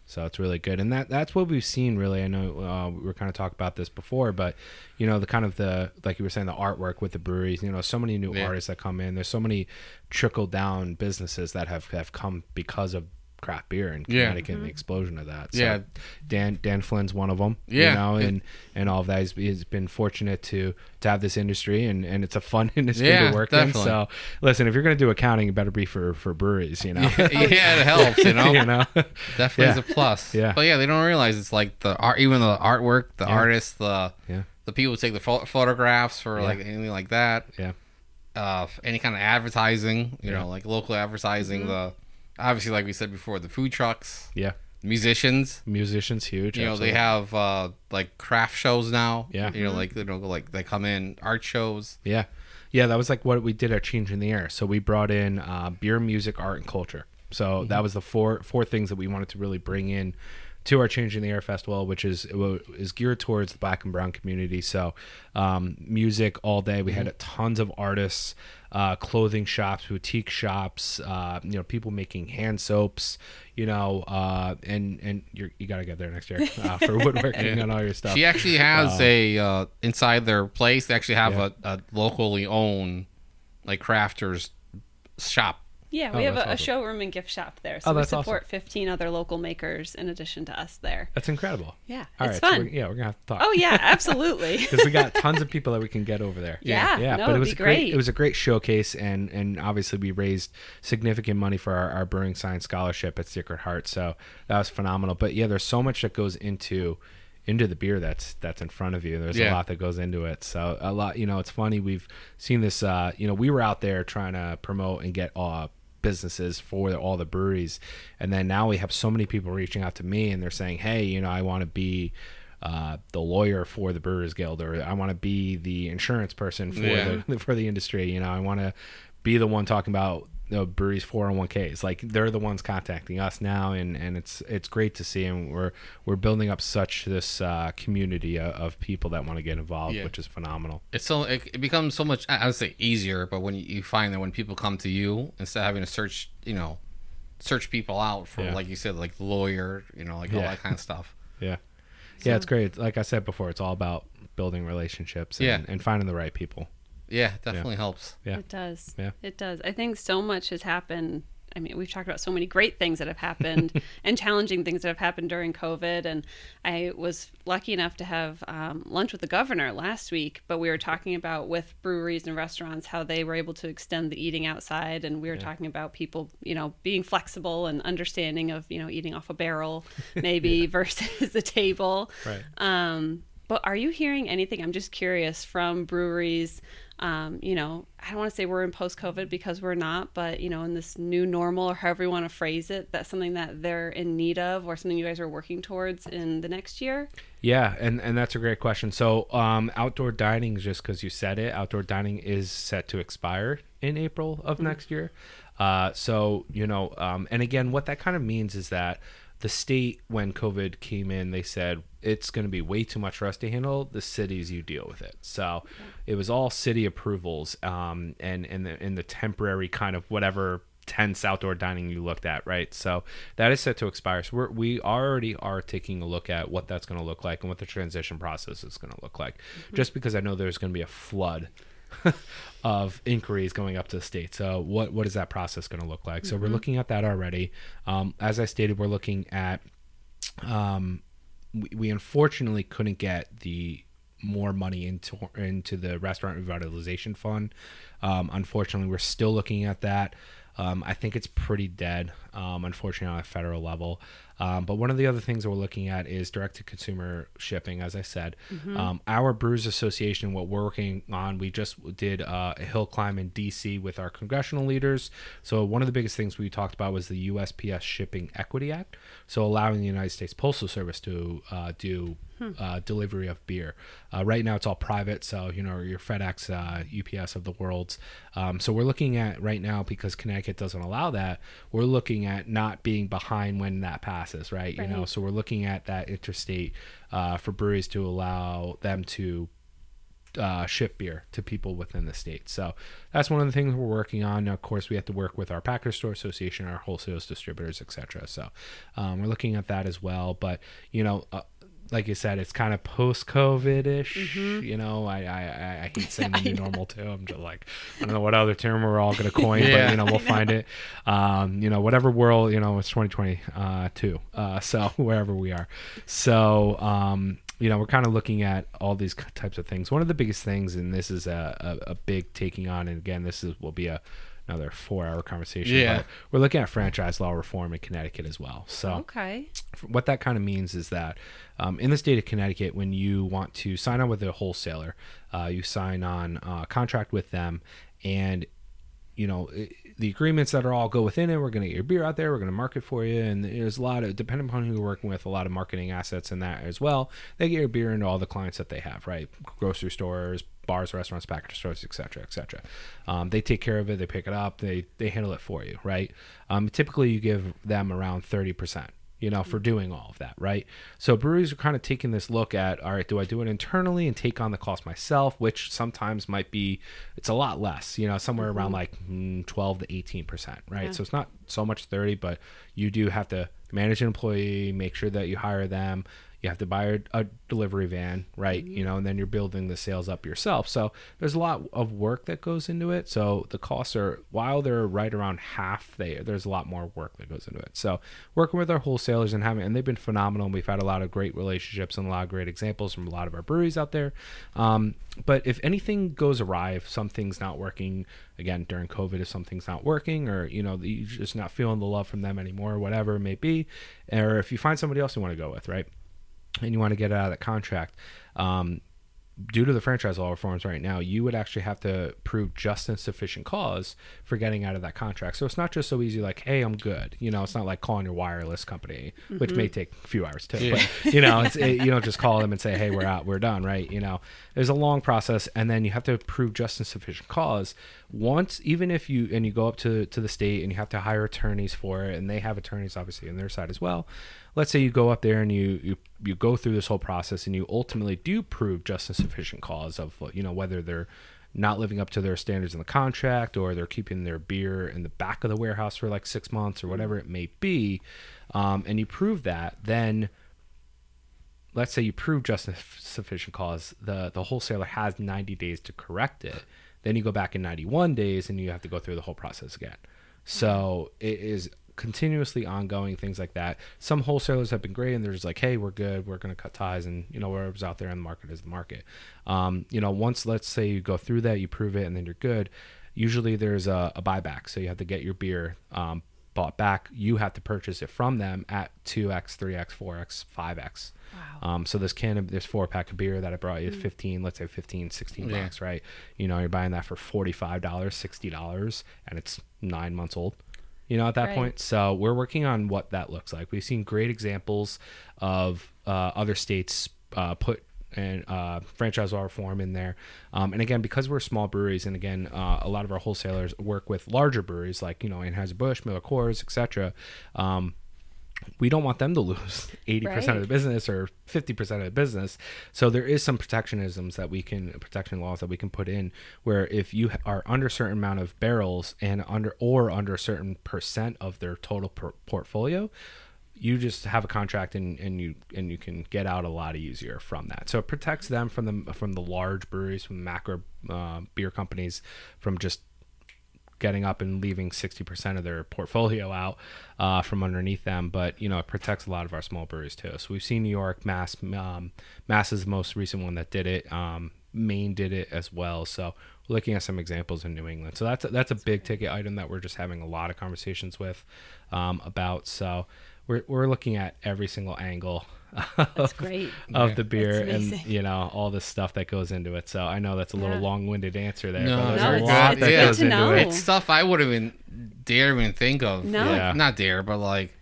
so it's really good and that that's what we've seen really i know uh, we were kind of talking about this before but you know the kind of the like you were saying the artwork with the breweries you know so many new Yeah. artists that come in there's so many trickle down businesses that have have come because of craft beer in Yeah. Connecticut and the explosion of that. So Yeah. Dan Dan Flynn's one of them. Yeah. you know, It- and and all of that. He's, he's been fortunate to to have this industry, and and it's a fun industry Yeah, to work definitely. in. So listen, if you're gonna do accounting, it better be for for breweries. You know, yeah, it helps. You know. you know. Definitely Yeah. is a plus. Yeah. But yeah, they don't realize it's like the art, even the artwork, the Yeah. artists, the Yeah. the people who take the pho- photographs for Yeah. like anything like that. Yeah. Uh, any kind of advertising, you Yeah. know, like local advertising. The obviously, like we said before, the food trucks, Yeah, musicians. musicians huge. You know, they have uh, like craft shows now. Yeah. You know, like they don't like they come in art shows. Yeah. Yeah, that was like what we did at Change in the Air. So we brought in uh, beer, music, art, and culture. So that was the four four things that we wanted to really bring in to our Changing the Air festival, which is is geared towards the black and brown community. So um, music all day. We had tons of artists, uh, clothing shops, boutique shops. Uh, you know, people making hand soaps. You know, uh, and and you're, you got to get there next year uh, for woodworking and all your stuff. She actually has a uh, inside their place. They actually have Yeah. a, a locally owned like crafters shop. Yeah, Oh, we have a, that's a showroom and gift shop there, so Oh, we that's awesome. support 15 other local makers in addition to us there. That's incredible. Yeah, All it's right, so fun. we're- yeah, we're gonna have to talk. Oh yeah, absolutely. because we got tons of people that we can get over there. Yeah, yeah. no, but it it'd was be a great. great. It was a great showcase, and and obviously we raised significant money for our, our brewing science scholarship at Sacred Heart. So that was phenomenal. But yeah, there's so much that goes into into the beer that's that's in front of you. There's a lot that goes into it. So a lot, you know, it's funny. We've seen this. Uh, you know, we were out there trying to promote and get uh, businesses for all the breweries, and then now we have so many people reaching out to me and they're saying, "Hey, you know, I want to be." uh, the lawyer for the Brewers Guild, or I want to be the insurance person for Yeah. the for the industry. You know, I want to be the one talking about the breweries 401ks. Like they're the ones contacting us now, and, and it's it's great to see, and we're we're building up such this uh, community of, of people that want to get involved, Yeah. which is phenomenal. It's so it, it becomes so much. I would say easier, but when you, find that when people come to you instead of having to search, you know, search people out for Yeah. like you said, like lawyer, you know, like all Yeah. that kind of stuff. Yeah, yeah, it's great. Like I said before, it's all about building relationships and, Yeah. and finding the right people. Yeah, definitely helps. Yeah. It does. Yeah. It does. I think so much has happened. I mean, we've talked about so many great things that have happened and challenging things that have happened during COVID. And I was lucky enough to have um, lunch with the governor last week, but we were talking about with breweries and restaurants how they were able to extend the eating outside. And we were talking about people, you know, being flexible and understanding of, you know, eating off a barrel maybe versus the table. Right. Um, But are you hearing anything? I'm just curious from breweries. Um, you know, I don't want to say we're in post COVID because we're not, but you know, in this new normal or however you want to phrase it, that's something that they're in need of or something you guys are working towards in the next year. Yeah, and, and that's a great question. So, um, outdoor dining, just because you said it, outdoor dining is set to expire in April of next year. Uh, so, you know, um, and again, what that kind of means is that the state, when COVID came in, they said it's going to be way too much for us to handle. The cities, you deal with it. So, it was all city approvals, um, and and the, and the temporary kind of whatever tense outdoor dining you looked at, right? So that is set to expire. So we're, we already are taking a look at what that's going to look like and what the transition process is going to look like. Just because I know there's going to be a flood of inquiries going up to the state. So what what is that process going to look like? So we're looking at that already. Um, as I stated, we're looking at. Um, we, we unfortunately couldn't get the more money into into the restaurant revitalization fund. Um, unfortunately, we're still looking at that. Um, I think it's pretty dead, um, unfortunately, on a federal level. Um, but one of the other things that we're looking at is direct to consumer shipping, as I said. Um, our Brewers Association, what we're working on, we just did uh, a hill climb in DC with our congressional leaders. So, one of the biggest things we talked about was the USPS Shipping Equity Act. So, allowing the United States Postal Service to uh, do uh, delivery of beer. Uh, right now, it's all private, so you know your FedEx, uh, UPS of the world. Um, so we're looking at right now because Connecticut doesn't allow that. We're looking at not being behind when that passes, right? You know, so we're looking at that interstate uh, for breweries to allow them to uh, ship beer to people within the state. So that's one of the things we're working on. Now, of course, we have to work with our Package Store Association, our wholesalers, distributors, etc. So um, we're looking at that as well. But you know. Uh, like you said, it's kind of post-COVID ish. You know, I, I I hate saying the new normal too. I'm just like, I don't know what other term we're all gonna coin, but you know, we'll find it. Um, you know, whatever world, you know, it's 2020 uh, too. Uh, so wherever we are, so um, you know, we're kind of looking at all these types of things. One of the biggest things, and this is a, a, a big taking on, and again, this is will be a another four-hour conversation. Yeah. but we're looking at franchise law reform in Connecticut as well. So Okay. what that kind of means is that um, in the state of Connecticut, when you want to sign on with a wholesaler, uh, you sign on a contract with them, and you know i- the agreements that are all go within it. We're going to get your beer out there. We're going to market for you, and there's a lot of depending upon who you're working with, a lot of marketing assets in that as well. They get your beer into all the clients that they have, right? Grocery stores, bars, restaurants, package stores, etc., etc. Um, they take care of it. They pick it up. They they handle it for you, right? Um, typically, you give them around thirty percent you know, for doing all of that, right? So breweries are kind of taking this look at, all right, do I do it internally and take on the cost myself, which sometimes might be, it's a lot less, you know, somewhere around like mm, 12 to 18%, right? Yeah. So it's not so much 30, but you do have to manage an employee, make sure that you hire them. You have to buy a, a delivery van, right? You know, and then you're building the sales up yourself. So there's a lot of work that goes into it. So the costs are, while they're right around half, they there's a lot more work that goes into it. So working with our wholesalers and having, and they've been phenomenal. And we've had a lot of great relationships and a lot of great examples from a lot of our breweries out there. Um, but if anything goes awry, if something's not working, again during COVID, if something's not working, or you know you're just not feeling the love from them anymore, or whatever it may be, or if you find somebody else you want to go with, right? And you want to get out of that contract, um, due to the franchise law reforms right now, you would actually have to prove just and sufficient cause for getting out of that contract. So it's not just so easy like, hey, I'm good. You know, it's not like calling your wireless company, which may take a few hours too. Yeah. But you know, it's, it, you don't just call them and say, hey, we're out, we're done, right? You know, there's a long process, and then you have to prove just and sufficient cause. Once, even if you and you go up to to the state and you have to hire attorneys for it, and they have attorneys obviously on their side as well let's say you go up there and you, you you go through this whole process and you ultimately do prove just and sufficient cause of you know whether they're not living up to their standards in the contract or they're keeping their beer in the back of the warehouse for like six months or whatever it may be um, and you prove that then let's say you prove just and sufficient cause the the wholesaler has 90 days to correct it then you go back in 91 days and you have to go through the whole process again. So it is continuously ongoing things like that some wholesalers have been great and they're just like hey we're good we're going to cut ties and you know whatever's out there in the market is the market um, you know once let's say you go through that you prove it and then you're good usually there's a, a buyback so you have to get your beer um, bought back, you have to purchase it from them at 2x, 3x, 4x, 5x. Wow. Um, so this can of this four pack of beer that I brought you is 15, let's say 15, 16 Yeah. bucks, right? You know, you're buying that for $45, $60, and it's nine months old, you know, at that Right. point. So we're working on what that looks like. We've seen great examples of uh, other states uh, put and uh, franchise law reform in there. Um, and again, because we're small breweries, and again, uh, a lot of our wholesalers work with larger breweries like you know Anheuser Busch, Miller Coors, etc. Um, we don't want them to lose 80% of the business or 50% of the business. So there is some protectionisms that we can protection laws that we can put in where if you are under a certain amount of barrels and under or under a certain percent of their total per- portfolio, you just have a contract and, and you and you can get out a lot easier from that. So it protects them from the from the large breweries, from the macro uh, beer companies, from just getting up and leaving 60% of their portfolio out uh, from underneath them. But, you know, it protects a lot of our small breweries too. So we've seen New York, Mass, um, Mass is the most recent one that did it. Um, Maine did it as well. So we're looking at some examples in New England. So that's a, that's a big ticket item that we're just having a lot of conversations with um, about. So we're, we're looking at every single angle That's great. of Yeah. the beer and you know all the stuff that goes into it. So I know that's a little Yeah. long-winded answer there, No, but there's No, a it's- lot it's that good goes to know. it. It's stuff I wouldn't even dare even think of. No. Like, Not dare, but like,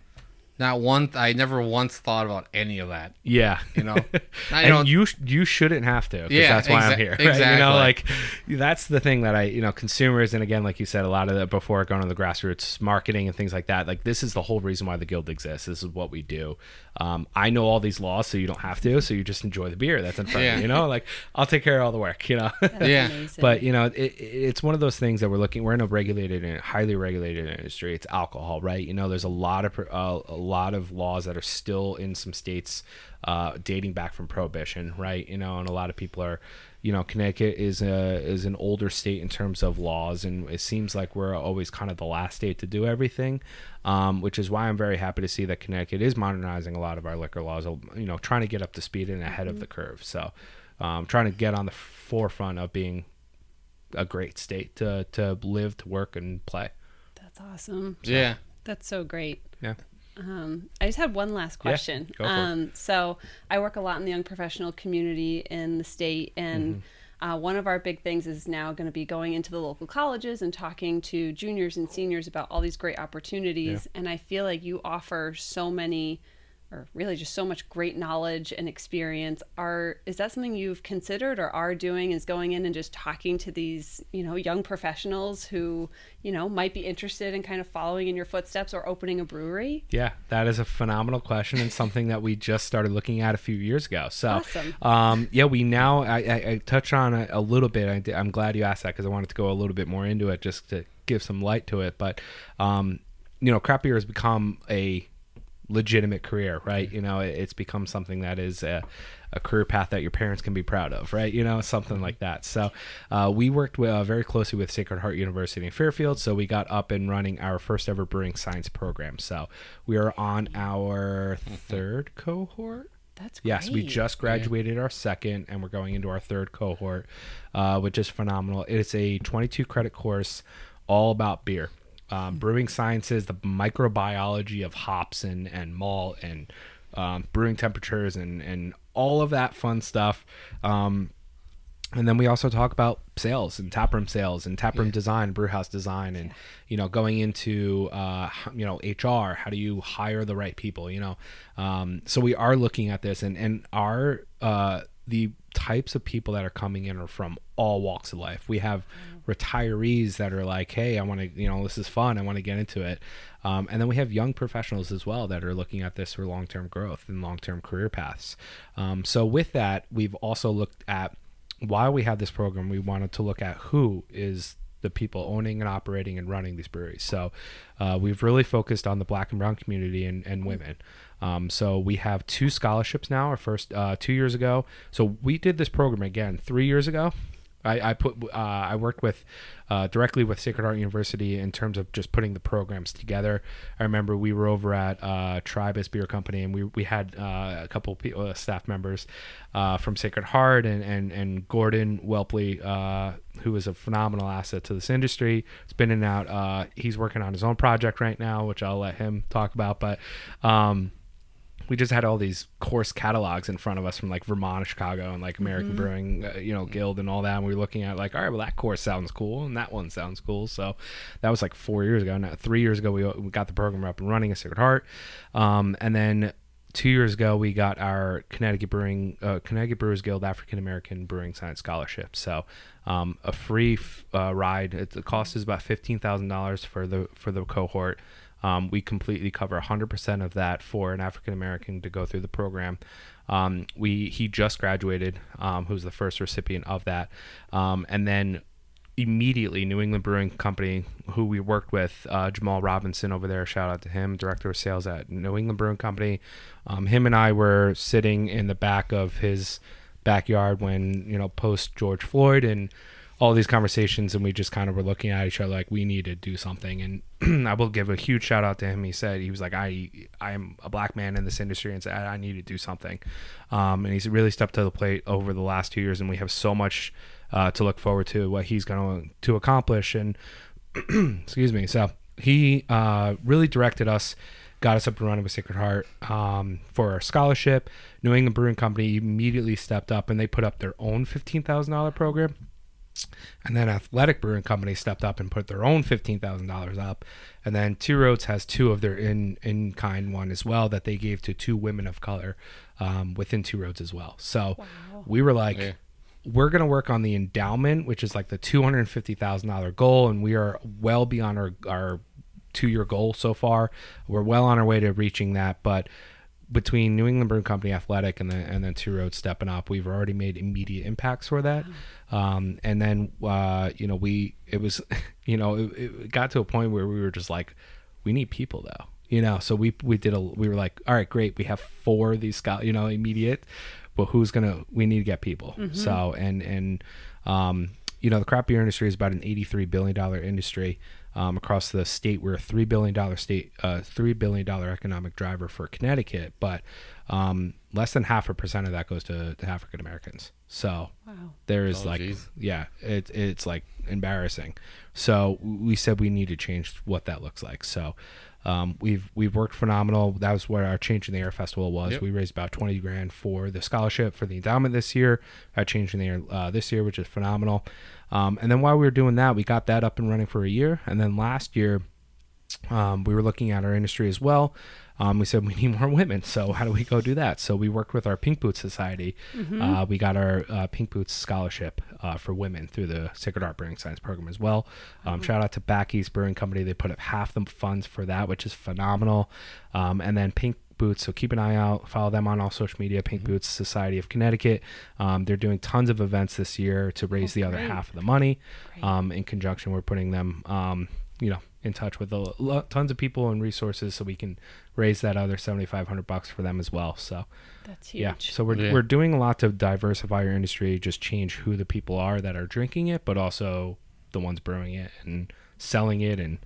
not one. I never once thought about any of that. Yeah, You know, I and don't. you you shouldn't have to. Yeah, that's why I'm here. Right? You know, like that's the thing that I you know consumers and again like you said a lot of that before going to the grassroots marketing and things like that. Like this is the whole reason why the guild exists. This is what we do. Um, I know all these laws, so you don't have to. So you just enjoy the beer that's in front of Yeah. you. You know, like I'll take care of all the work. You know. That's Yeah. amazing. But you know, it, it, it's one of those things that we're looking. We're in a regulated and highly regulated industry. It's alcohol, right? You know, there's a lot of uh, a lot of laws that are still in some states uh, dating back from prohibition, right? You know, and a lot of people are, you know, Connecticut is a is an older state in terms of laws, and it seems like we're always kind of the last state to do everything. Um, which is why I'm very happy to see that Connecticut is modernizing a lot of our liquor laws. You know, trying to get up to speed and ahead of the curve. So, um, trying to get on the forefront of being a great state to to live, to work, and play. That's awesome. yeah. That's so great. Yeah. Um, I just had one last Yeah, question. it. um, so I work a lot in the young professional community in the state, and Mm-hmm. uh, one of our big things is now going to be going into the local colleges and talking to juniors and seniors about all these great opportunities. And I feel like you offer so many, or really just so much great knowledge and experience. Are is that something you've considered or are doing? Is going in and just talking to these you know young professionals who you know might be interested in kind of following in your footsteps or opening a brewery? Yeah, that is a phenomenal question and something that we just started looking at a few years ago. So, Awesome. um, yeah, we now I, I, I touched on it a little bit. I, i'm glad you asked that because I wanted to go a little bit more into it just to give some light to it. But, um, you know, craft beer has become a legitimate career, right? You know, it, it's become something that is a, a career path that your parents can be proud of, right? You know, something like that. So, uh, we worked with, uh, very closely with Sacred Heart University in Fairfield. So, we got up and running our first ever brewing science program. So, we are on our third cohort. That's great. Yes, we just graduated our second, and we're going into our third cohort, uh, which is phenomenal. It's a 22 credit course, all about beer, um, brewing sciences, the microbiology of hops and and malt and um, brewing temperatures and and all of that fun stuff. Um, and then we also talk about sales and taproom sales and taproom design, brewhouse design, and you know going into uh, you know HR. How do you hire the right people? You know, um, so we are looking at this, and and our uh, the types of people that are coming in are from all walks of life. We have retirees that are like, hey, I want to, you know, this is fun. I want to get into it. Um, and then we have young professionals as well that are looking at this for long term growth and long term career paths. Um, so with that, we've also looked at while we have this program, we wanted to look at who is the people owning and operating and running these breweries. So uh, we've really focused on the black and brown community and, and women. Um, so we have two scholarships now. Our first uh, two years ago. So we did this program again three years ago. I, I put uh, I worked with uh, directly with Sacred Heart University in terms of just putting the programs together. I remember we were over at uh, Tribus Beer Company and we we had uh, a couple people, uh, staff members uh, from Sacred Heart and and and Gordon Welpley, who is a phenomenal asset to this industry. He's been in and out. He's working on his own project right now, which I'll let him talk about, but. Um, we just had all these course catalogs in front of us from like Vermont, Chicago, and like American Brewing, uh, you know, Guild and all that. And we were looking at like, all right, well, that course sounds cool, and that one sounds cool. So that was like four years ago. Now, three years ago, we, we got the program up and running at Sacred Heart, um, and then two years ago, we got our Connecticut Brewing, uh, Connecticut Brewers Guild African American Brewing Science Scholarship. So um, a free f- uh, ride. It, the cost is about fifteen thousand dollars for the for the cohort. Um, we completely cover 100% of that for an African American to go through the program. Um, we he just graduated, um, who's the first recipient of that, um, and then immediately New England Brewing Company, who we worked with, uh, Jamal Robinson over there. Shout out to him, director of sales at New England Brewing Company. Um, him and I were sitting in the back of his backyard when you know post George Floyd and all these conversations and we just kind of were looking at each other like we need to do something. And i will give a huge shout out to him. He said he was like i i'm a black man in this industry and said i need to do something. Um, and he's really stepped to the plate over the last two years and we have so much uh, to look forward to what he's going to accomplish. And excuse me. So he uh, really directed us got us up and running with Sacred Heart um, for our scholarship. New England Brewing Company immediately stepped up and they put up their own fifteen thousand dollar program. And then Athletic Brewing Company stepped up and put their own fifteen thousand dollars up. And then Two Roads has two of their in in kind one as well that they gave to two women of color um, within Two Roads as well. So we were like, Yeah. we're going to work on the endowment, which is like the two hundred and fifty thousand dollar goal, and we are well beyond our our two year goal so far. We're well on our way to reaching that, but between New England Brewing Company Athletic and then and then Two Roads stepping up, we've already made immediate impacts for that. Um, and then uh, you know we it was you know it, it got to a point where we were just like we need people though you know? So we we did a we were like all right great we have four of these scout you know immediate but who's gonna we need to get people. So and and um you know the craft beer industry is about an 83 billion dollar industry um, across the state. We're a three billion dollar state uh three billion dollar economic driver for connecticut but um less than half a percent of that goes to, to african americans. So Wow. there is Oh, like geez. yeah it, it's like embarrassing. So we said we need to change what that looks like. So um, we've we've worked phenomenal. That was what our change in the air festival was. Yep. we raised about 20 grand for the scholarship for the endowment this year. Our change in the air uh, this year which is phenomenal um, and then while we were doing that we got that up and running for a year and then last year um, we were looking at our industry as well. Um, we said we need more women, so how do we go do that? So we worked with our Pink Boots Society. Uh, we got our uh, Pink Boots scholarship uh, for women through the Sacred Heart Brewing Science program as well. Um, Shout out to Back East Brewing Company; they put up half the funds for that, which is phenomenal. Um, and then Pink Boots. So keep an eye out. Follow them on all social media. Pink Boots Society of Connecticut. Um, they're doing tons of events this year to raise the other great. half of the money. Um, in conjunction, we're putting them, um, you know, in touch with a, lo- tons of people and resources so we can raise that other seventy five hundred bucks for them as well. So That's huge. yeah, so we're Yeah. we're doing a lot to diversify our industry, just change who the people are that are drinking it, but also the ones brewing it and selling it and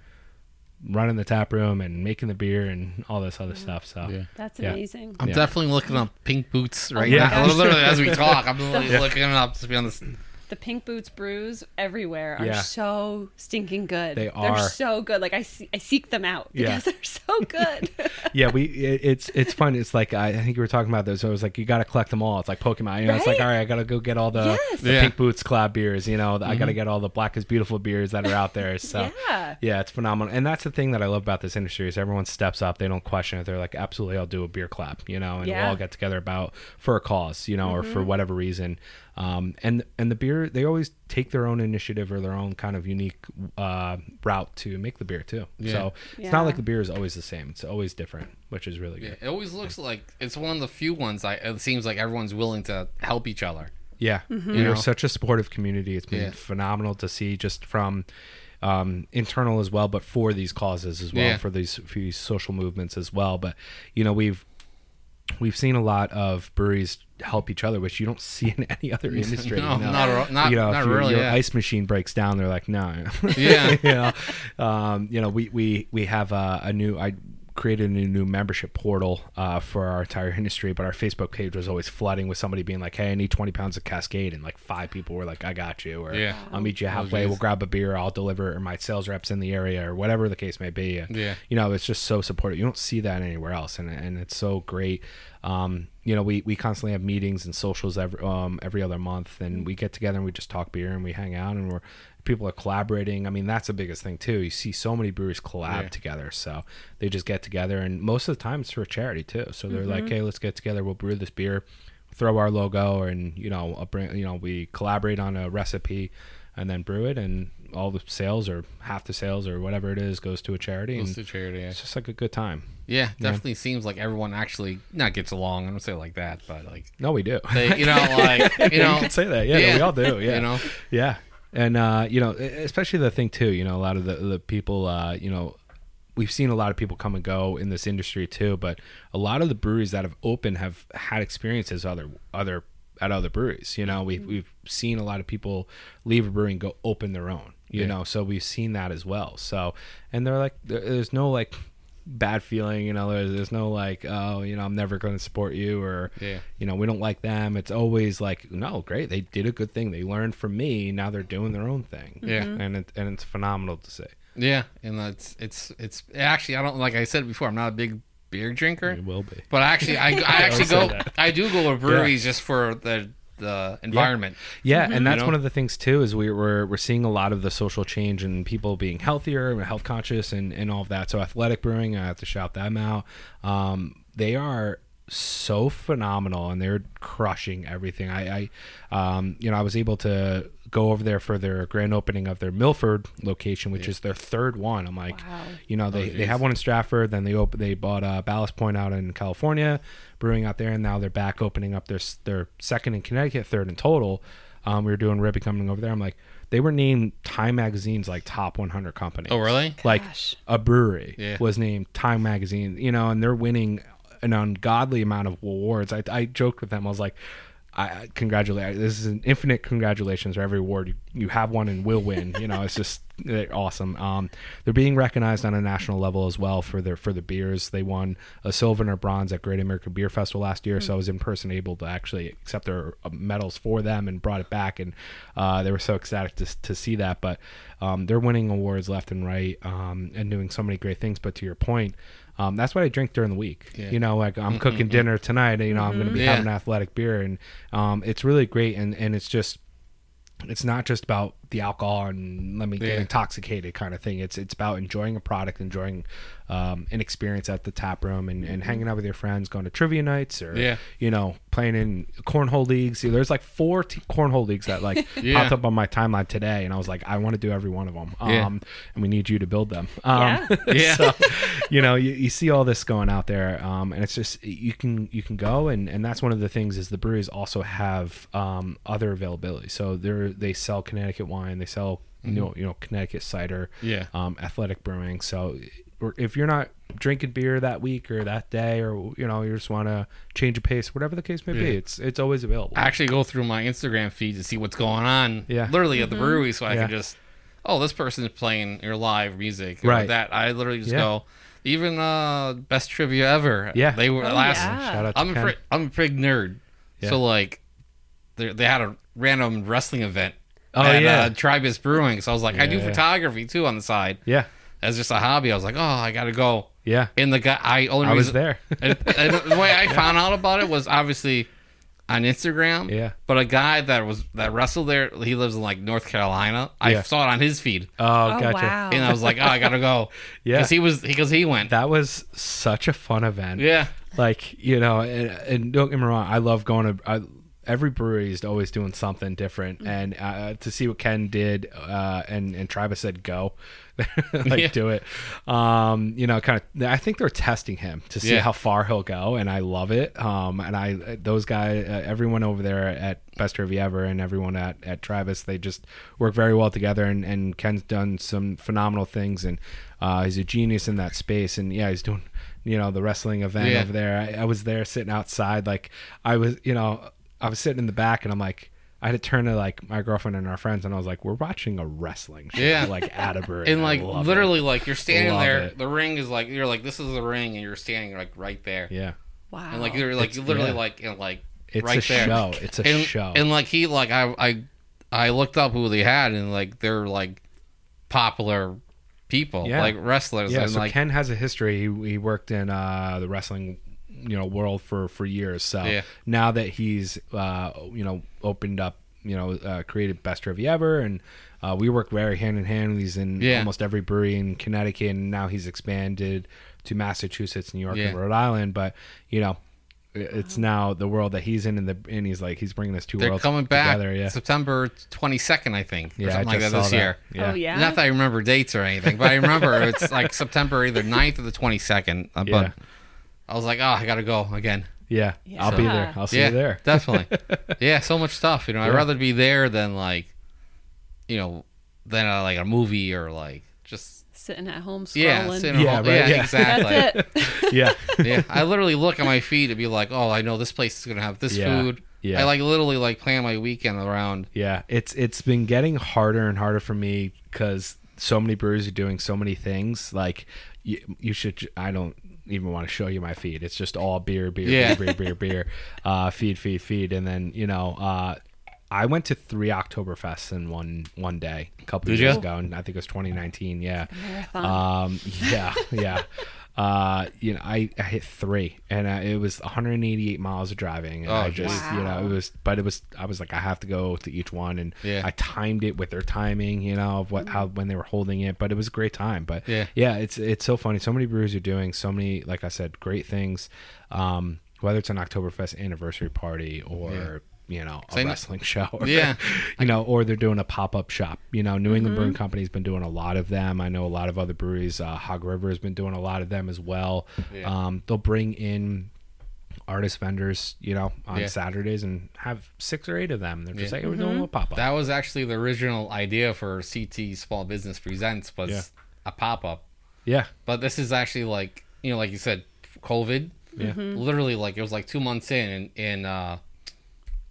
running the tap room and making the beer and all this other stuff. So Yeah. That's Yeah. amazing. I'm Yeah. definitely looking up pink boots oh right my now. Literally as we talk, I'm literally looking it up to be on this. The Pink Boots brews everywhere are Yeah. so stinking good. They They're so good. Like I, see, I seek them out Yeah. because they're so good. yeah, we it, it's it's fun. It's like I, I think you were talking about those. So it was like you got to collect them all. It's like Pokemon. You know, it's like all right, I got to go get all the, Yes. the Yeah. Pink Boots collab beers. You know, I got to mm-hmm. get all the Black is Beautiful beers that are out there. So Yeah. yeah, it's phenomenal. And that's the thing that I love about this industry is everyone steps up. They don't question it. They're like, absolutely, I'll do a beer collab. You know, and Yeah. we'll all get together about for a cause. You know, or for mm-hmm. whatever reason. Um, and and the beer, they always take their own initiative or their own kind of unique uh, route to make the beer too. Yeah. So it's Yeah. not like the beer is always the same. It's always different, which is really Yeah, good. it always looks like it's one of the few ones. I it seems like everyone's willing to help each other. Yeah, Mm-hmm. we You are know? such a supportive community. It's been Yeah. phenomenal to see just from um, internal as well, but for these causes as well, Yeah. for these for these social movements as well. But you know, we've we've seen a lot of breweries help each other, which you don't see in any other industry. No, you know? not not- you know, not if your, really, Your yeah. ice machine breaks down, they're like, no. Yeah. you know, um, you know, we we we have a, a new. I created a new membership portal uh, for our entire industry, but our Facebook page was always flooding with somebody being like, "Hey, I need twenty pounds of Cascade," and like five people were like, "I got you," or Yeah. "I'll meet you halfway. geez. we'll grab a beer. I'll deliver." it," Or my sales reps in the area, or whatever the case may be. And, Yeah. you know, it's just so supportive. You don't see that anywhere else, and and it's so great. Um, you know, we, we constantly have meetings and socials every um, every other month, and we get together and we just talk beer and we hang out and we're people are collaborating. I mean, that's the biggest thing too. You see so many breweries collab Yeah. together, so they just get together, and most of the time it's for charity too. So they're like, mm-hmm. hey, let's get together. We'll brew this beer, throw our logo, and you know, you know, we collaborate on a recipe, and then brew it, and all the sales or half the sales or whatever it is goes to a charity. Goes to charity. Yeah. it's just like a good time. yeah, definitely seems like everyone actually not gets along. I don't say it like that, but like No, we do. they, you know, like you Yeah, know, you can say that. Yeah, no, we all do. Yeah, You know? yeah, and uh, you know, especially the thing too. You know, a lot of the the people, uh, you know, we've seen a lot of people come and go in this industry too. But a lot of the breweries that have opened have had experiences other other at other breweries. You know, we've we've seen a lot of people leave a brewery and go open their own. You Yeah. know, so we've seen that as well. So, and they're like, there's no like bad feeling you know there's, there's no like oh you know i'm never going to support you or Yeah. you know we don't like them. It's always like no great they did a good thing they learned from me now they're doing their own thing. Yeah. Mm-hmm. and it, and it's phenomenal to see. Yeah, and that's, it's it's actually I don't like I said before I'm not a big beer drinker, it will be. But actually I, I actually go that. I do go to breweries just for the the environment. Yeah, and that's You know? one of the things too is we, we're we're seeing a lot of the social change and people being healthier and health conscious and, and all of that. So Athletic Brewing, I have to shout them out. Um, they are so phenomenal and they're crushing everything. I, I um, you know, I was able to go over there for their grand opening of their Milford location, which is their third one. I'm like, Wow. you know, they, they have one in Stratford. Then they op- they bought uh, Ballast Point out in California, brewing out there, and now they're back opening up their their second in Connecticut, third in total. Um, we were doing Ribby coming over there. I'm like, they were named Time Magazine's like top 100 company. Oh really? Like Gosh. a brewery Yeah. was named Time Magazine, you know, and they're winning an ungodly amount of awards. I, I joked with them. I was like, I I congratulate. This is an infinite congratulations for every award you, you have one and will win. You know, it's just awesome. Um, they're being recognized on a national level as well for their for the beers. They won a silver and a bronze at Great American Beer Festival last year, so I was in person able to actually accept their uh, medals for them and brought it back, and uh, they were so ecstatic to to see that. But um, they're winning awards left and right um, and doing so many great things. But to your point. Um, that's what I drink during the week. Yeah. You know, like I'm cooking dinner tonight. You know, I'm going to be Yeah. having an athletic beer, and um, it's really great. And and it's just, it's not just about the alcohol and let me get Yeah. intoxicated kind of thing. It's it's about enjoying a product, enjoying um, an experience at the tap room, and, and hanging out with your friends, going to trivia nights, or Yeah. you know, playing in cornhole leagues. There's like four t- cornhole leagues that like Yeah. popped up on my timeline today, and I was like, I want to do every one of them. Um, Yeah. and we need you to build them. Um, Yeah. Yeah. so, you know, you, you see all this going out there, um, and it's just you can you can go, and, and that's one of the things is the breweries also have um, other availability. So they they sell Connecticut wine, they sell you know you know Connecticut cider, Yeah. um, athletic brewing. So if you're not drinking beer that week or that day, or you know you just want to change a pace, whatever the case may be, it's it's always available. I actually go through my Instagram feed to see what's going on. Yeah. Literally at the brewery, so I Yeah. can just, oh, this person is playing your live music. Or Right. That I literally just Yeah. go. Even uh, best trivia ever. Yeah. They were Oh, last. yeah. Shout out to I'm a Ken. pri- I'm a big nerd. Yeah. So like, they they had a random wrestling event. Oh, at, yeah. uh, Tribus Brewing. So I was like, I do Yeah. photography too on the side yeah, as just a hobby. I was like, oh, I gotta go. yeah. And the guy, I only I was there. and, and the way I found out about it was obviously on Instagram. Yeah. But a guy that was that wrestled there, he lives in like North Carolina. I Yeah. saw it on his feed, oh, Oh, gotcha. wow. and I was like, oh, I gotta go. Yeah. Because he was because he went. That was such a fun event. yeah. like you know and, and don't get me wrong i love going to I, every brewery is always doing something different and uh, to see what ken did uh, and and Tribus said go like Yeah. do it um you know kind of i think they're testing him to see Yeah. how far he'll go and i love it um and i those guys uh, everyone over there at best trivia ever and everyone at at Tribus they just work very well together and and ken's done some phenomenal things and uh he's a genius in that space and yeah he's doing you know, the wrestling event Yeah. over there. I, I was there sitting outside, like I was, you know, I was sitting in the back, and I'm like. I had to turn to like my girlfriend and our friends, and I was like, "We're watching a wrestling show, Yeah. like at a brewery." And like love it. literally, like you're standing Love there. it. The ring is like you're like this is the ring, and you're standing like right there. yeah, Wow. And like you're like It's- literally yeah. like you know, like it's right a there. show. It's a and, show. And like he like I I I looked up who they had, and like they're like popular people, Yeah. like wrestlers, Yeah, and so like Ken has a history. He, he worked in uh, the wrestling, you know, world for for years. So Yeah. now that he's, uh, you know, opened up, you know, uh, created Best Trivia Ever, and uh, we work very hand in hand. He's in Yeah. almost every brewery in Connecticut, and now he's expanded to Massachusetts, New York, and Rhode Island. But you know. It's now the world that he's in, and the and he's like he's bringing this two they're worlds coming back together. Yeah, September 22nd, I think, or yeah, I something like just that this saw year. Yeah. Oh yeah. Not that I remember dates or anything, but I remember it's like September either 9th or the 22nd. uh, Yeah. But I was like, oh, I gotta go again. yeah, Yeah. I'll be there. I'll see yeah, you there. definitely. yeah, so much stuff. You know, I'd rather be there than like, you know, than uh, like a movie or like just Sitting at home scrolling. yeah, sitting Yeah, home- right, yeah, yeah. exactly. That's it. yeah, yeah, I literally look at my feed to be like, oh, I know this place is gonna have this Yeah, food. yeah. I like literally like plan my weekend around. Yeah, it's it's been getting harder and harder for me because so many breweries are doing so many things. Like you, you should. I don't even want to show you my feed. It's just all beer, beer, Yeah. beer, beer, beer, beer. Uh, feed, feed, feed, and then you know. Uh, I went to three Oktoberfests in one one day a couple Did years ya? ago, and I think it was 2019. Yeah, Marathon. um, yeah, yeah. Uh, you know, I, I hit three, and uh, it was 188 miles of driving, and Oh, I just, you know, it was, but it was, I was like, I have to go to each one, and Yeah. I timed it with their timing, you know, of what how when they were holding it, but it was a great time. But Yeah. yeah, it's it's so funny. So many breweries are doing so many, like I said, great things. Um, whether it's an Oktoberfest anniversary party or you know a wrestling show, or, Yeah. you know, or they're doing a pop up shop. You know, New England Mm-hmm. Brewing Company's been doing a lot of them. I know a lot of other breweries. Uh, Hog River has been doing a lot of them as well. Yeah. Um, they'll bring in artist vendors, you know, on Yeah. Saturdays and have six or eight of them. They're just Yeah. like, we're doing a pop up. That was actually the original idea for CT Small Business Presents was a pop up. yeah, But this is actually like you know, like you said, COVID. Yeah. Literally, like it was like two months in, in, in uh,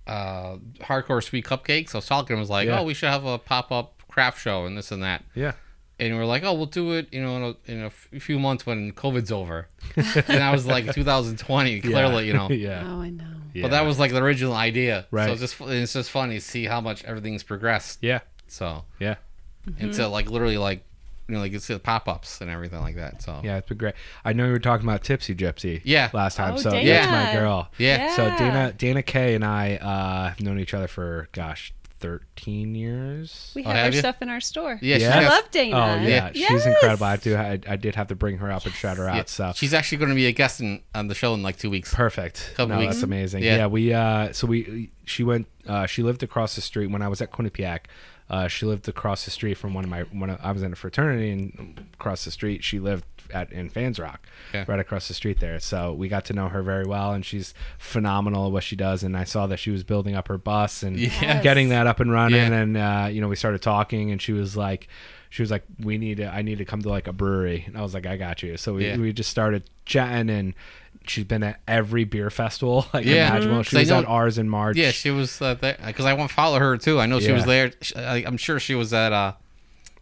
uh, hardcore sweet cupcakes. I was talking, I was like, Yeah. oh, we should have a pop up craft show and this and that. yeah. And we're like, oh, we'll do it, you know, in a, in a f- few months when COVID's over. and that was like 2020, clearly, you know. yeah. oh, I know. yeah. But that was like the original idea. Right. So it's just it's just funny to see how much everything's progressed. yeah, So yeah, into like literally like you know like it's the pop ups and everything like that. So yeah. It's been great. I know you were talking about Tipsy Gypsy. Yeah. last time. Oh, so Dana. that's my girl. Yeah. So Dana, Dana Kay and I uh, have known each other for gosh, thirteen years. We Oh, have have our you? stuff in our store. yeah, she Yeah. I has- love Dana. Oh yeah, Yes. she's incredible. I do. I, I did have to bring her up and shout her out. yeah. So she's actually going to be a guest in, on the show in like two weeks. perfect. Couple no, weeks. that's amazing. Yeah. Yeah. we. Uh, so we. She went. Uh, she lived across the street when I was at Quinnipiac. Uh, she lived across the street from one of my. When I was in a fraternity, and across the street, she lived at in Fans Rock, Yeah. right across the street there. So we got to know her very well, and she's phenomenal at what she does. And I saw that she was building up her bus and Yes. getting that up and running. Yeah. And uh, you know, we started talking, and she was like, she was like, "We need to. I need to come to like a brewery." And I was like, "I got you." So we, Yeah. we just started chatting, and she's been at every beer festival like Yeah. imaginable. Mhm. She was know- at ours in March. Yeah, she was uh, there because I went follow her too. I know she was there. I, I'm sure she was at uh,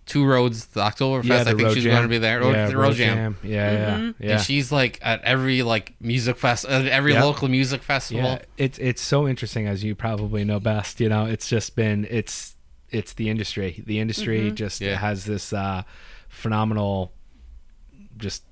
Two Roads, the Oktoberfest. Yeah, I think she's going to be there. Or Yeah, the Road Jam. Yeah, yeah, yeah. And she's like at every like music fest, at every Yep. local music festival. Yeah, it's it's so interesting as you probably know best. You know, it's just been it's it's the industry. The industry just Yeah. has this uh, phenomenal just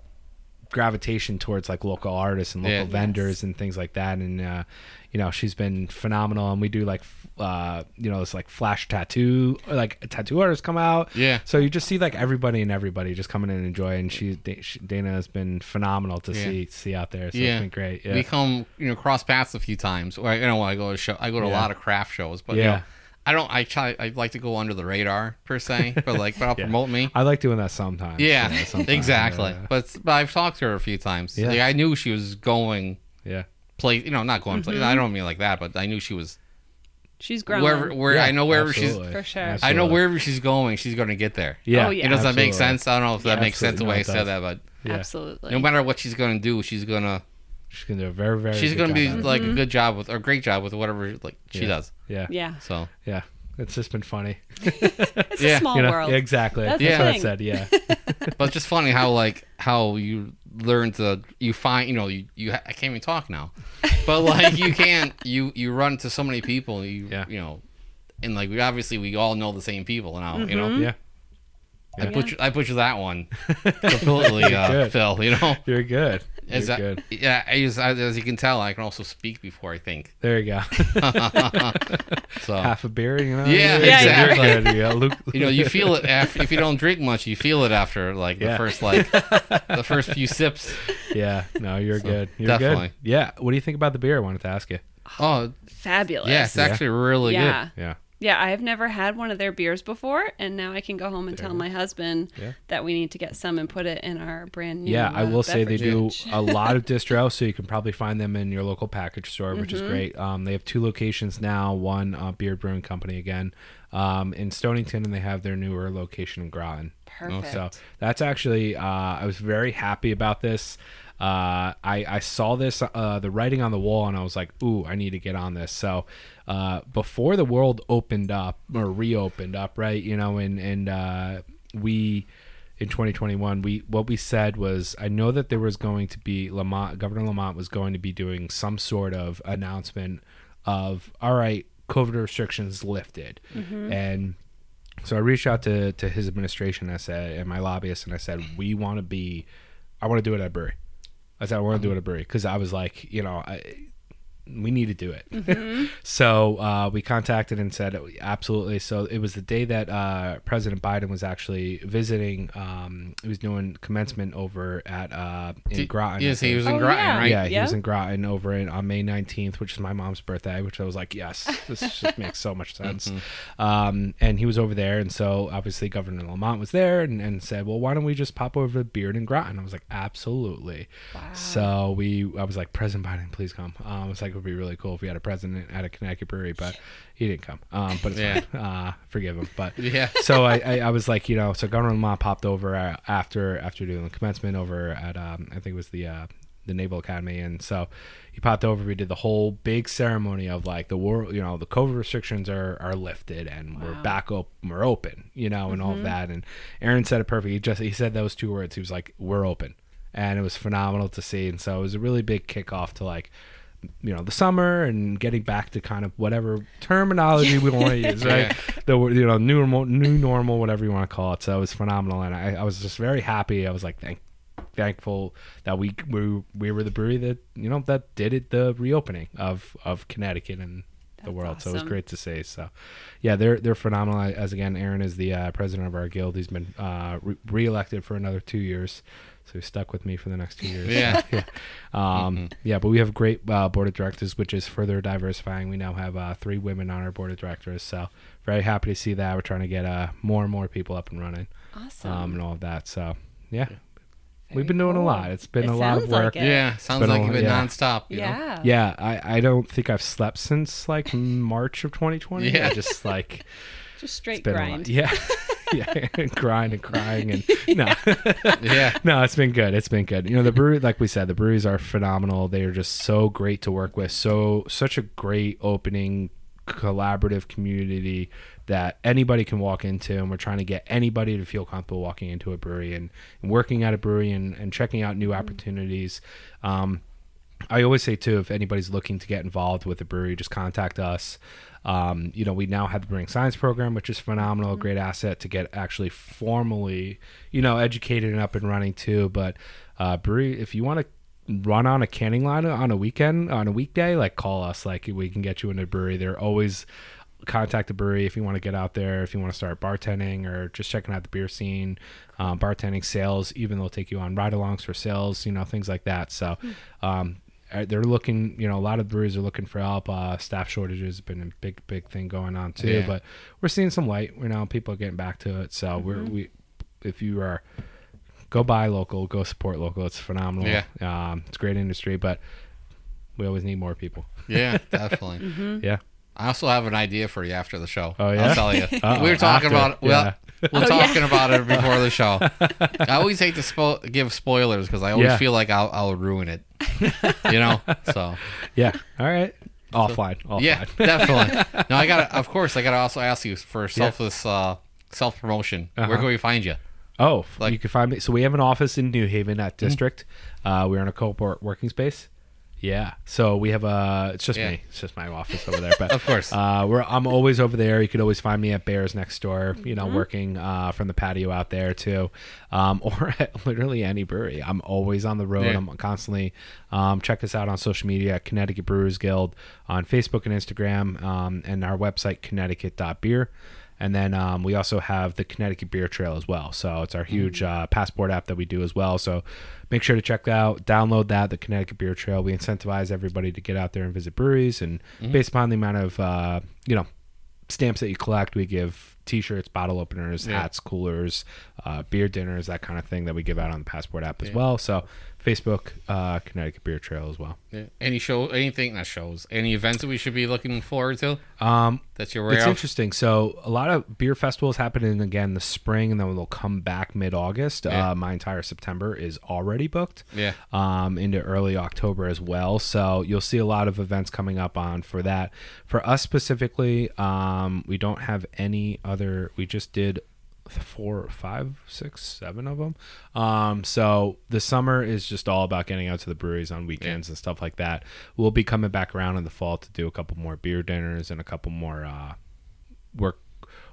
gravitation towards like local artists and local Yeah. vendors and things like that. And uh, you know, she's been phenomenal. And we do like uh, you know, this like flash tattoo, like tattoo artists come out. Yeah. So you just see like everybody and everybody just coming in and enjoy. And she, she Dana has been phenomenal to Yeah. see see out there. So yeah, it's been great. Yeah. We come, you know, cross paths a few times. Or you know, when I go to show, I go to a lot of craft shows, but you Yeah. know, I don't. I try. I like to go under the radar per se, but like, but I'll Yeah. promote me. I like doing that sometimes. Yeah, you know, sometimes, exactly. Yeah. But but I've talked to her a few times. Yeah. Like, I knew she was going yeah. place. You know, not going place. Mm-hmm. I don't mean like that, but I knew she was She's growing wherever where Yeah, I know wherever absolutely. she's For sure. I know wherever she's going, she's going to get there. Yeah. Oh, yeah. It does that make sense? I don't know if that Yeah. makes sense the way I said that, but Yeah. Absolutely. no matter what she's going to do, she's going to She's gonna do a very, very. she's good going to be job at like Mm-hmm. a good job with or great job with whatever like she Yeah. does. Yeah. yeah. So Yeah. It's just been funny. It's Yeah. a small you know? world. Exactly. That's That's, the what I said. Yeah. but it's just funny how like how you learn to you find you know you, you I can't even talk now, but like you can't you you run to so many people you Yeah. you know, and like we obviously we all know the same people now you Mm-hmm. know. yeah. I Yeah. butcher I butcher that one completely, uh, Phil. You know. You're good. You're Is good. Yeah, I use, I- as you can tell, I can also speak before I think. There you go. So Half a beer, you know. Yeah, You're exactly. good. Yeah, Luke. you know, you feel it after if you don't drink much, you feel it after like the Yeah. first like the first few sips. Yeah. No, you're So, good. You're definitely. good. Yeah. What do you think about the beer? I wanted to ask you. Oh, Fabulous. yeah, it's Yeah. actually really yeah. Yeah. Yeah, I've never had one of their beers before, and now I can go home and tell my husband Yeah. that we need to get some and put it in our brand new. Yeah, I uh, will say they do a lot of distro, so you can probably find them in your local package store, which Mm-hmm. is great. Um, they have two locations now. One uh, Beer'd Brewing Company again um, in Stonington, and they have their newer location in Groton. Perfect. So that's actually uh, I was very happy about this. Uh, I I saw this uh, the writing on the wall and I was like, ooh, I need to get on this. So uh, before the world opened up or reopened up, right? You know, and and uh, we in 2021 we what we said was I know that there was going to be Lamont Governor Lamont was going to be doing some sort of announcement of all right, COVID restrictions lifted, and so I reached out to, to his administration. I said, and my lobbyist, and I said, we want to be, I want to do it at brewery. I said, I want to do it at a brewery because I was like, you know, I, we need to do it. so uh, we contacted and said, absolutely. So it was the day that uh, President Biden was actually visiting. Um, he was doing commencement over at uh, in good. Groton. Yes, he was in Oh, Groton, yeah. right? Yeah, he was in Groton over in, on May 19th, which is my mom's birthday, which I was like, yes, this just makes so much sense. Um, and he was over there. And so obviously Governor Lamont was there and, and said, well, why don't we just pop over to Beer'd and Groton? I was like, absolutely. So we, I was like, President Biden, please come. Um, I was like, it would be really cool if we had a president at a Connecticut brewery, but he didn't come. Um, but it's Yeah. fine. Uh, forgive him. But Yeah. so I, I, I was like, you know, so Governor Lamont popped over uh, after after doing the commencement over at um, I think it was the uh, the Naval Academy, and so he popped over. We did the whole big ceremony of like the world, you know, the COVID restrictions are are lifted and we're back up, we're open, you know, and all of that. And Aaron said it perfect. He just he said those two words. He was like, "We're open," and it was phenomenal to see. And so it was a really big kickoff to like you know the summer and getting back to kind of whatever terminology we want to use right? Yeah. the you know new normal new normal whatever you want to call it. So it was phenomenal. And I, I was just very happy. I was like thank thankful that we we we were the brewery that you know that did it the reopening of of Connecticut and the That's world. So it was great to see. So yeah they're they're phenomenal. As again Aaron is the uh, president of our guild. He's been uh, re- reelected for another two years so he's stuck with me for the next two years Yeah. yeah um, yeah but we have great uh, board of directors which is further diversifying we now have uh, three women on our board of directors so very happy to see that we're trying to get uh, more and more people up and running Awesome. um, and all of that so yeah Very we've been doing a lot it's been It a lot of sounds like work it. Yeah. Sounds been like a- you've been yeah. nonstop. You Know? yeah. yeah I, I don't think i've slept since like march of 2020 Yeah. I just like Just straight been a lot. grind. yeah yeah crying and crying and no Yeah. no, it's been good. It's been good. You know, the brewery, like we said, the breweries are phenomenal. They are just so great to work with. So such a great opening, collaborative community that anybody can walk into. And we're trying to get anybody to feel comfortable walking into a brewery and, and working at a brewery and, and checking out new opportunities. Um, I always say too, if anybody's looking to get involved with a brewery, just contact us. Um, you know, we now have the Brewing Science program, which is phenomenal, a great asset to get actually formally, you know, educated and up and running too. But uh, brewery, if you want to run on a canning line on a weekend, on a weekday, like call us, like we can get you in a brewery. They're always contact the brewery if you want to get out there, if you want to start bartending or just checking out the beer scene, um, bartending sales, even they'll take you on ride alongs for sales, you know, things like that. So, um, uh, they're looking, you know, a lot of breweries are looking for help. Uh, staff shortages has been a big, big thing going on too. Yeah. But we're seeing some light. You know, people are getting back to it. So we're we, if you are, go buy local, go support local. It's phenomenal. Yeah. Um, it's a great industry, but we always need more people. Yeah. Definitely. Mm-hmm. Yeah. I also have an idea for you after the show. Oh, yeah? I'll tell you. Uh-oh, we were talking after, about well, yeah. we're Oh, talking yeah. about it before the show. I always hate to spo- give spoilers because I always Yeah. feel like I'll, I'll ruin it. you know. So Yeah. All right. Offline. Offline. yeah, definitely. No, I got. to Of course, I got to also ask you for selfless uh, self promotion. Where Uh-huh. can we find you? Oh, Like- you can find me. So we have an office in New Haven at District. Uh, we're in a co-op working space. Yeah. So we have a. It's just Yeah. me. It's just my office over there. But Of course. uh, we're I'm always over there. You could always find me at Beer'd's next door. You know, working uh, from the patio out there too, um, or at literally any brewery. I'm always on the road. Yeah. I'm constantly. Um, check us out on social media, Connecticut Brewers Guild on Facebook and Instagram, um, and our website Connecticut.beer. And then um, we also have the Connecticut Beer Trail as well. So it's our huge uh, passport app that we do as well. So make sure to check that out. Download that, the Connecticut Beer Trail. We incentivize everybody to get out there and visit breweries. And based upon the amount of, uh, you know, stamps that you collect, we give T-shirts, bottle openers, Yeah. hats, coolers, uh, beer dinners, that kind of thing that we give out on the passport app as well. So Facebook, uh, Connecticut Beer Trail as well. Yeah. Any show, anything that shows, any events that we should be looking forward to Um, that's your way. It's interesting. So a lot of beer festivals happening again the spring, and then they'll come back mid August. Yeah. Uh, my entire September is already booked. Yeah. Um, into early October as well. So you'll see a lot of events coming up on for that. For us specifically, um, we don't have any other. We just did four, five, six, seven of them. Um, so the summer is just all about getting out to the breweries on weekends and stuff like that. We'll be coming back around in the fall to do a couple more beer dinners and a couple more uh, work.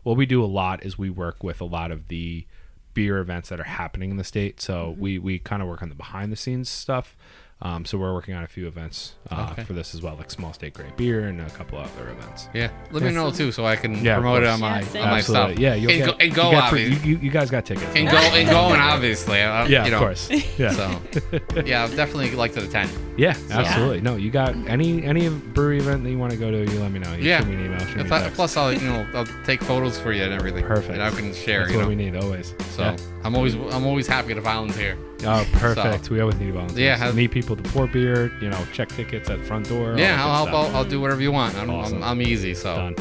What we do a lot is we work with a lot of the beer events that are happening in the state. So we we kind of work on the behind the scenes stuff. Um, so we're working on a few events uh, Okay. for this as well, like small state great beer and a couple other events. Yeah, let me know too, so I can Yeah, promote it on my Yeah, same. on my Absolutely. stuff. Yeah, you'll and get, go, and go you, got free- you, you, you guys got tickets. and go and going obviously. uh, yeah, you know, of course. Yeah. So yeah, I'd definitely like to attend. Yeah, absolutely. No, you got any any brewery event that you want to go to, you let me know. You Yeah. shoot me an email, shoot me a Plus, plus I'll you know I'll take photos for you and everything. Perfect. And I can share. That's you what know. we need always. So yeah. I'm always I'm always happy to volunteer. Oh, perfect. we always need volunteers. Yeah, have- meet people to pour beer. You know, check tickets at front door. yeah, I'll help. I'll, I'll do whatever you want. I'm, Awesome. I'm, I'm easy. So Done.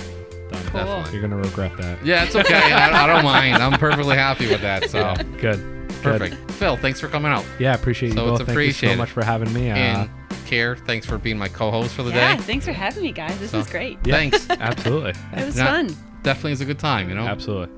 Done. Cool. You're gonna regret that. yeah, it's okay. I, I don't mind. I'm perfectly happy with that. So Yeah, good. Good. perfect. Phil, thanks for coming out. Yeah, appreciate you So both. it's Thank you so much for having me. Uh, and Care, thanks for being my co-host for the Yeah, day. Yeah, thanks for having me, guys. This So- is great. yeah, Thanks. Absolutely. It was Not- fun. Definitely is a good time. You know. Absolutely.